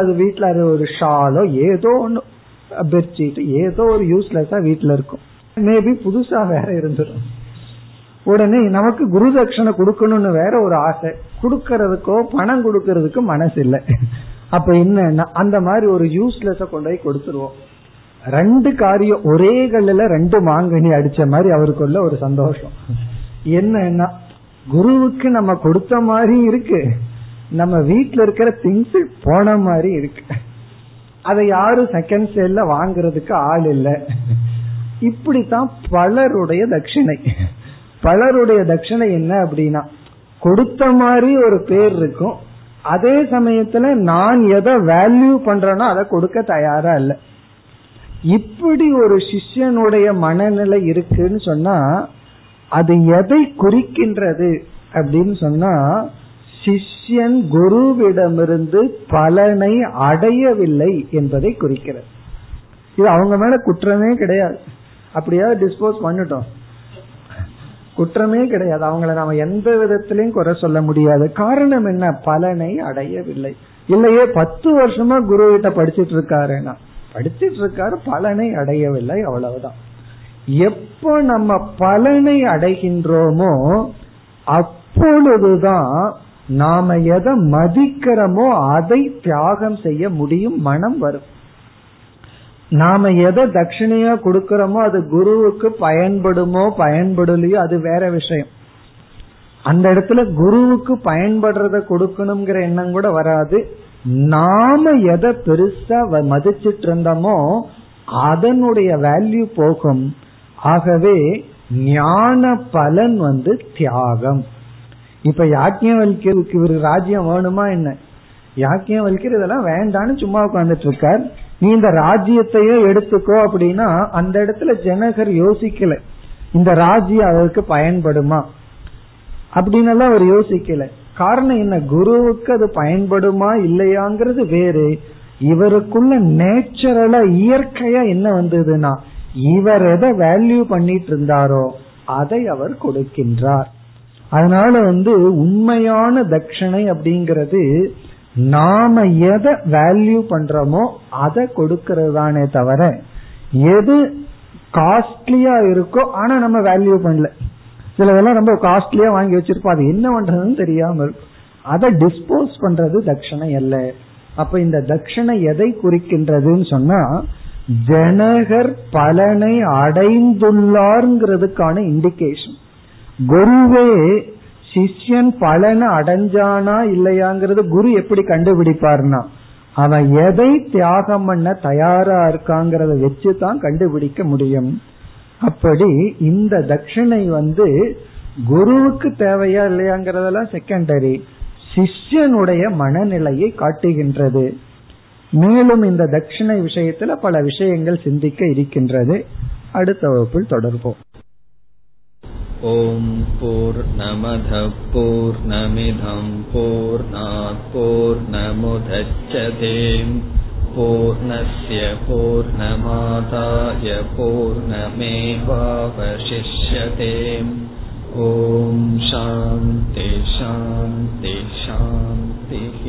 Speaker 1: அது வீட்டுல அது ஒரு ஷாலோ ஏதோ ஒன்று பெட்ஷீட் ஏதோ ஒரு யூஸ்லெஸ்ஸா வீட்டுல இருக்கும். மேபி புதுசா வேற இருந்துடும் உடனே நமக்கு குரு தட்சணை கொடுக்கணும்னு வேற ஒரு ஆசை. கொடுக்கறதுக்கோ பணம் கொடுக்கறதுக்கு மனசு இல்லை அப்ப என்னன்னா அந்த மாதிரி ஒரு யூஸ்லெஸ் கொண்டு போய் கொடுத்துருவோம். ரெண்டு காரியம் ஒரே கல்லுல ரெண்டு மாங்கனி அடிச்ச மாதிரி அவருக்குள்ள ஒரு சந்தோஷம். என்னன்னா குருவுக்கு நம்ம கொடுத்த மாதிரி இருக்கு. நம்ம வீட்டுல இருக்கிற திங்ஸ் போன மாதிரி இருக்கு. அதை யாரும் செகண்ட் சேல்ல வாங்குறதுக்கு ஆள் இல்லை. இப்படித்தான் பலருடைய தட்சிணை. பலருடைய தட்சிணை என்ன அப்படின்னா கொடுத்த மாதிரி ஒரு பேர் இருக்கும். அதே சமயத்துல நான் எதை வேல்யூ பண்றேனோ அதை கொடுக்க தயாரா இல்லை. இப்படி ஒரு சிஷ்யனுடைய மனநிலை இருக்குன்னு சொன்னா அது எதை குறிக்கின்றது அப்படின்னு சொன்னா சிஷ்யன் குருவிடமிருந்து பலனை அடையவில்லை என்பதை குறிக்கிறது. இது அவங்க மேல குற்றமே கிடையாது. அப்படியாவது டிஸ்போஸ் பண்ணிட்டோம். குற்றமே கிடையாது. அவங்கள நாம எந்த விதத்திலையும் குறை சொல்ல முடியாது. காரணம் என்ன? பலனை அடையவில்லை. இல்லையே பத்து வருஷமா குரு கிட்ட படிச்சிட்டு இருக்காருன்னா படிச்சிட்டு இருக்காரு பலனை அடையவில்லை அவ்வளவுதான். எப்போ நம்ம பலனை அடைகின்றோமோ அப்பொழுதுதான் நாம எதை மதிக்கிறோமோ அதை தியாகம் செய்ய முடியும் மனம் வரும். நாம எதை தட்சிணையா கொடுக்கறோமோ அது குருவுக்கு பயன்படுமோ பயன்படலையோ அது வேற விஷயம். அந்த இடத்துல குருவுக்கு பயன்படுறத கொடுக்கணுங்கிற எண்ணம் கூட வராது. நாம எதை பெருசா மதிச்சிட்டு இருந்தோமோ அதனுடைய வேல்யூ போகும். ஆகவே ஞான பலன் வந்து தியாகம். இப்ப யாக்கியவல்கியருக்கு இவரு ராஜ்யம் வேணுமா என்ன? யாக்கியவல்கியர் இதெல்லாம் வேண்டான்னு சும்மா உட்காந்துட்டு இருக்கார் நீ இந்த ராஜ்யத்தையே எடுத்துக்கோ அப்படின்னா அந்த இடத்துல ஜனகர் யோசிக்கல. இந்த ராஜ்யம் அவருக்கு பயன்படுமா? அப்படின்னு எல்லாம் அவர் யோசிக்கல. காரணம் என்ன? குருவுக்கு அது பயன்படுமா இல்லையாங்கிறது வேறு. இவருக்குள்ள நேச்சுரலா இயற்கையா என்ன வந்ததுன்னா இவர் எதை வேல்யூ பண்ணிட்டு இருந்தாரோ அதை அவர் கொடுக்கின்றார். அதனால வந்து உண்மையான தட்சணை அப்படிங்கிறது நாம எதை வேல்யூ பண்றோமோ அதை கொடுக்கிறது தானே தவிர எது காஸ்ட்லியா இருக்கோ ஆனா நம்ம வேல்யூ பண்ணல. சிலதெல்லாம் ரொம்ப காஸ்ட்லியா வாங்கி வச்சிருப்போம். அது என்ன பண்றதுன்னு தெரியாம இருக்கும். அதை டிஸ்போஸ் பண்றது தட்சணை அல்ல. அப்ப இந்த தட்சணை எதை குறிக்கின்றதுன்னு சொன்னா ஜனகர் பலனை அடைந்துள்ளார்ங்கிறதுக்கான இண்டிகேஷன் குருவே சிஷ்யன் பலனை அடைஞ்சானா இல்லையாங்கிறது குரு எப்படி கண்டுபிடிப்பார்னா அவன் எதை தியாகம் பண்ண தயாரா இருக்காங்கிறத வச்சு தான் கண்டுபிடிக்க முடியும். அப்படி இந்த தட்சிணை வந்து குருவுக்கு தேவையா இல்லையாங்கிறதெல்லாம் செகண்டரி சிஷ்யனுடைய மனநிலையை காட்டுகின்றது. மேலும் இந்த தட்சிணை விஷயத்துல பல விஷயங்கள் சிந்திக்க இருக்கின்றது அடுத்த வகுப்பில் தொடர்போம்
Speaker 2: ॐ पूर्णमधः पूर्णमिधं पूर्णात्पूर्णमुदच्छते पूर्णस्य पूर्णमादाय पूर्णमेवावशिष्यते ॐ शान्ति शान्ति शान्तिः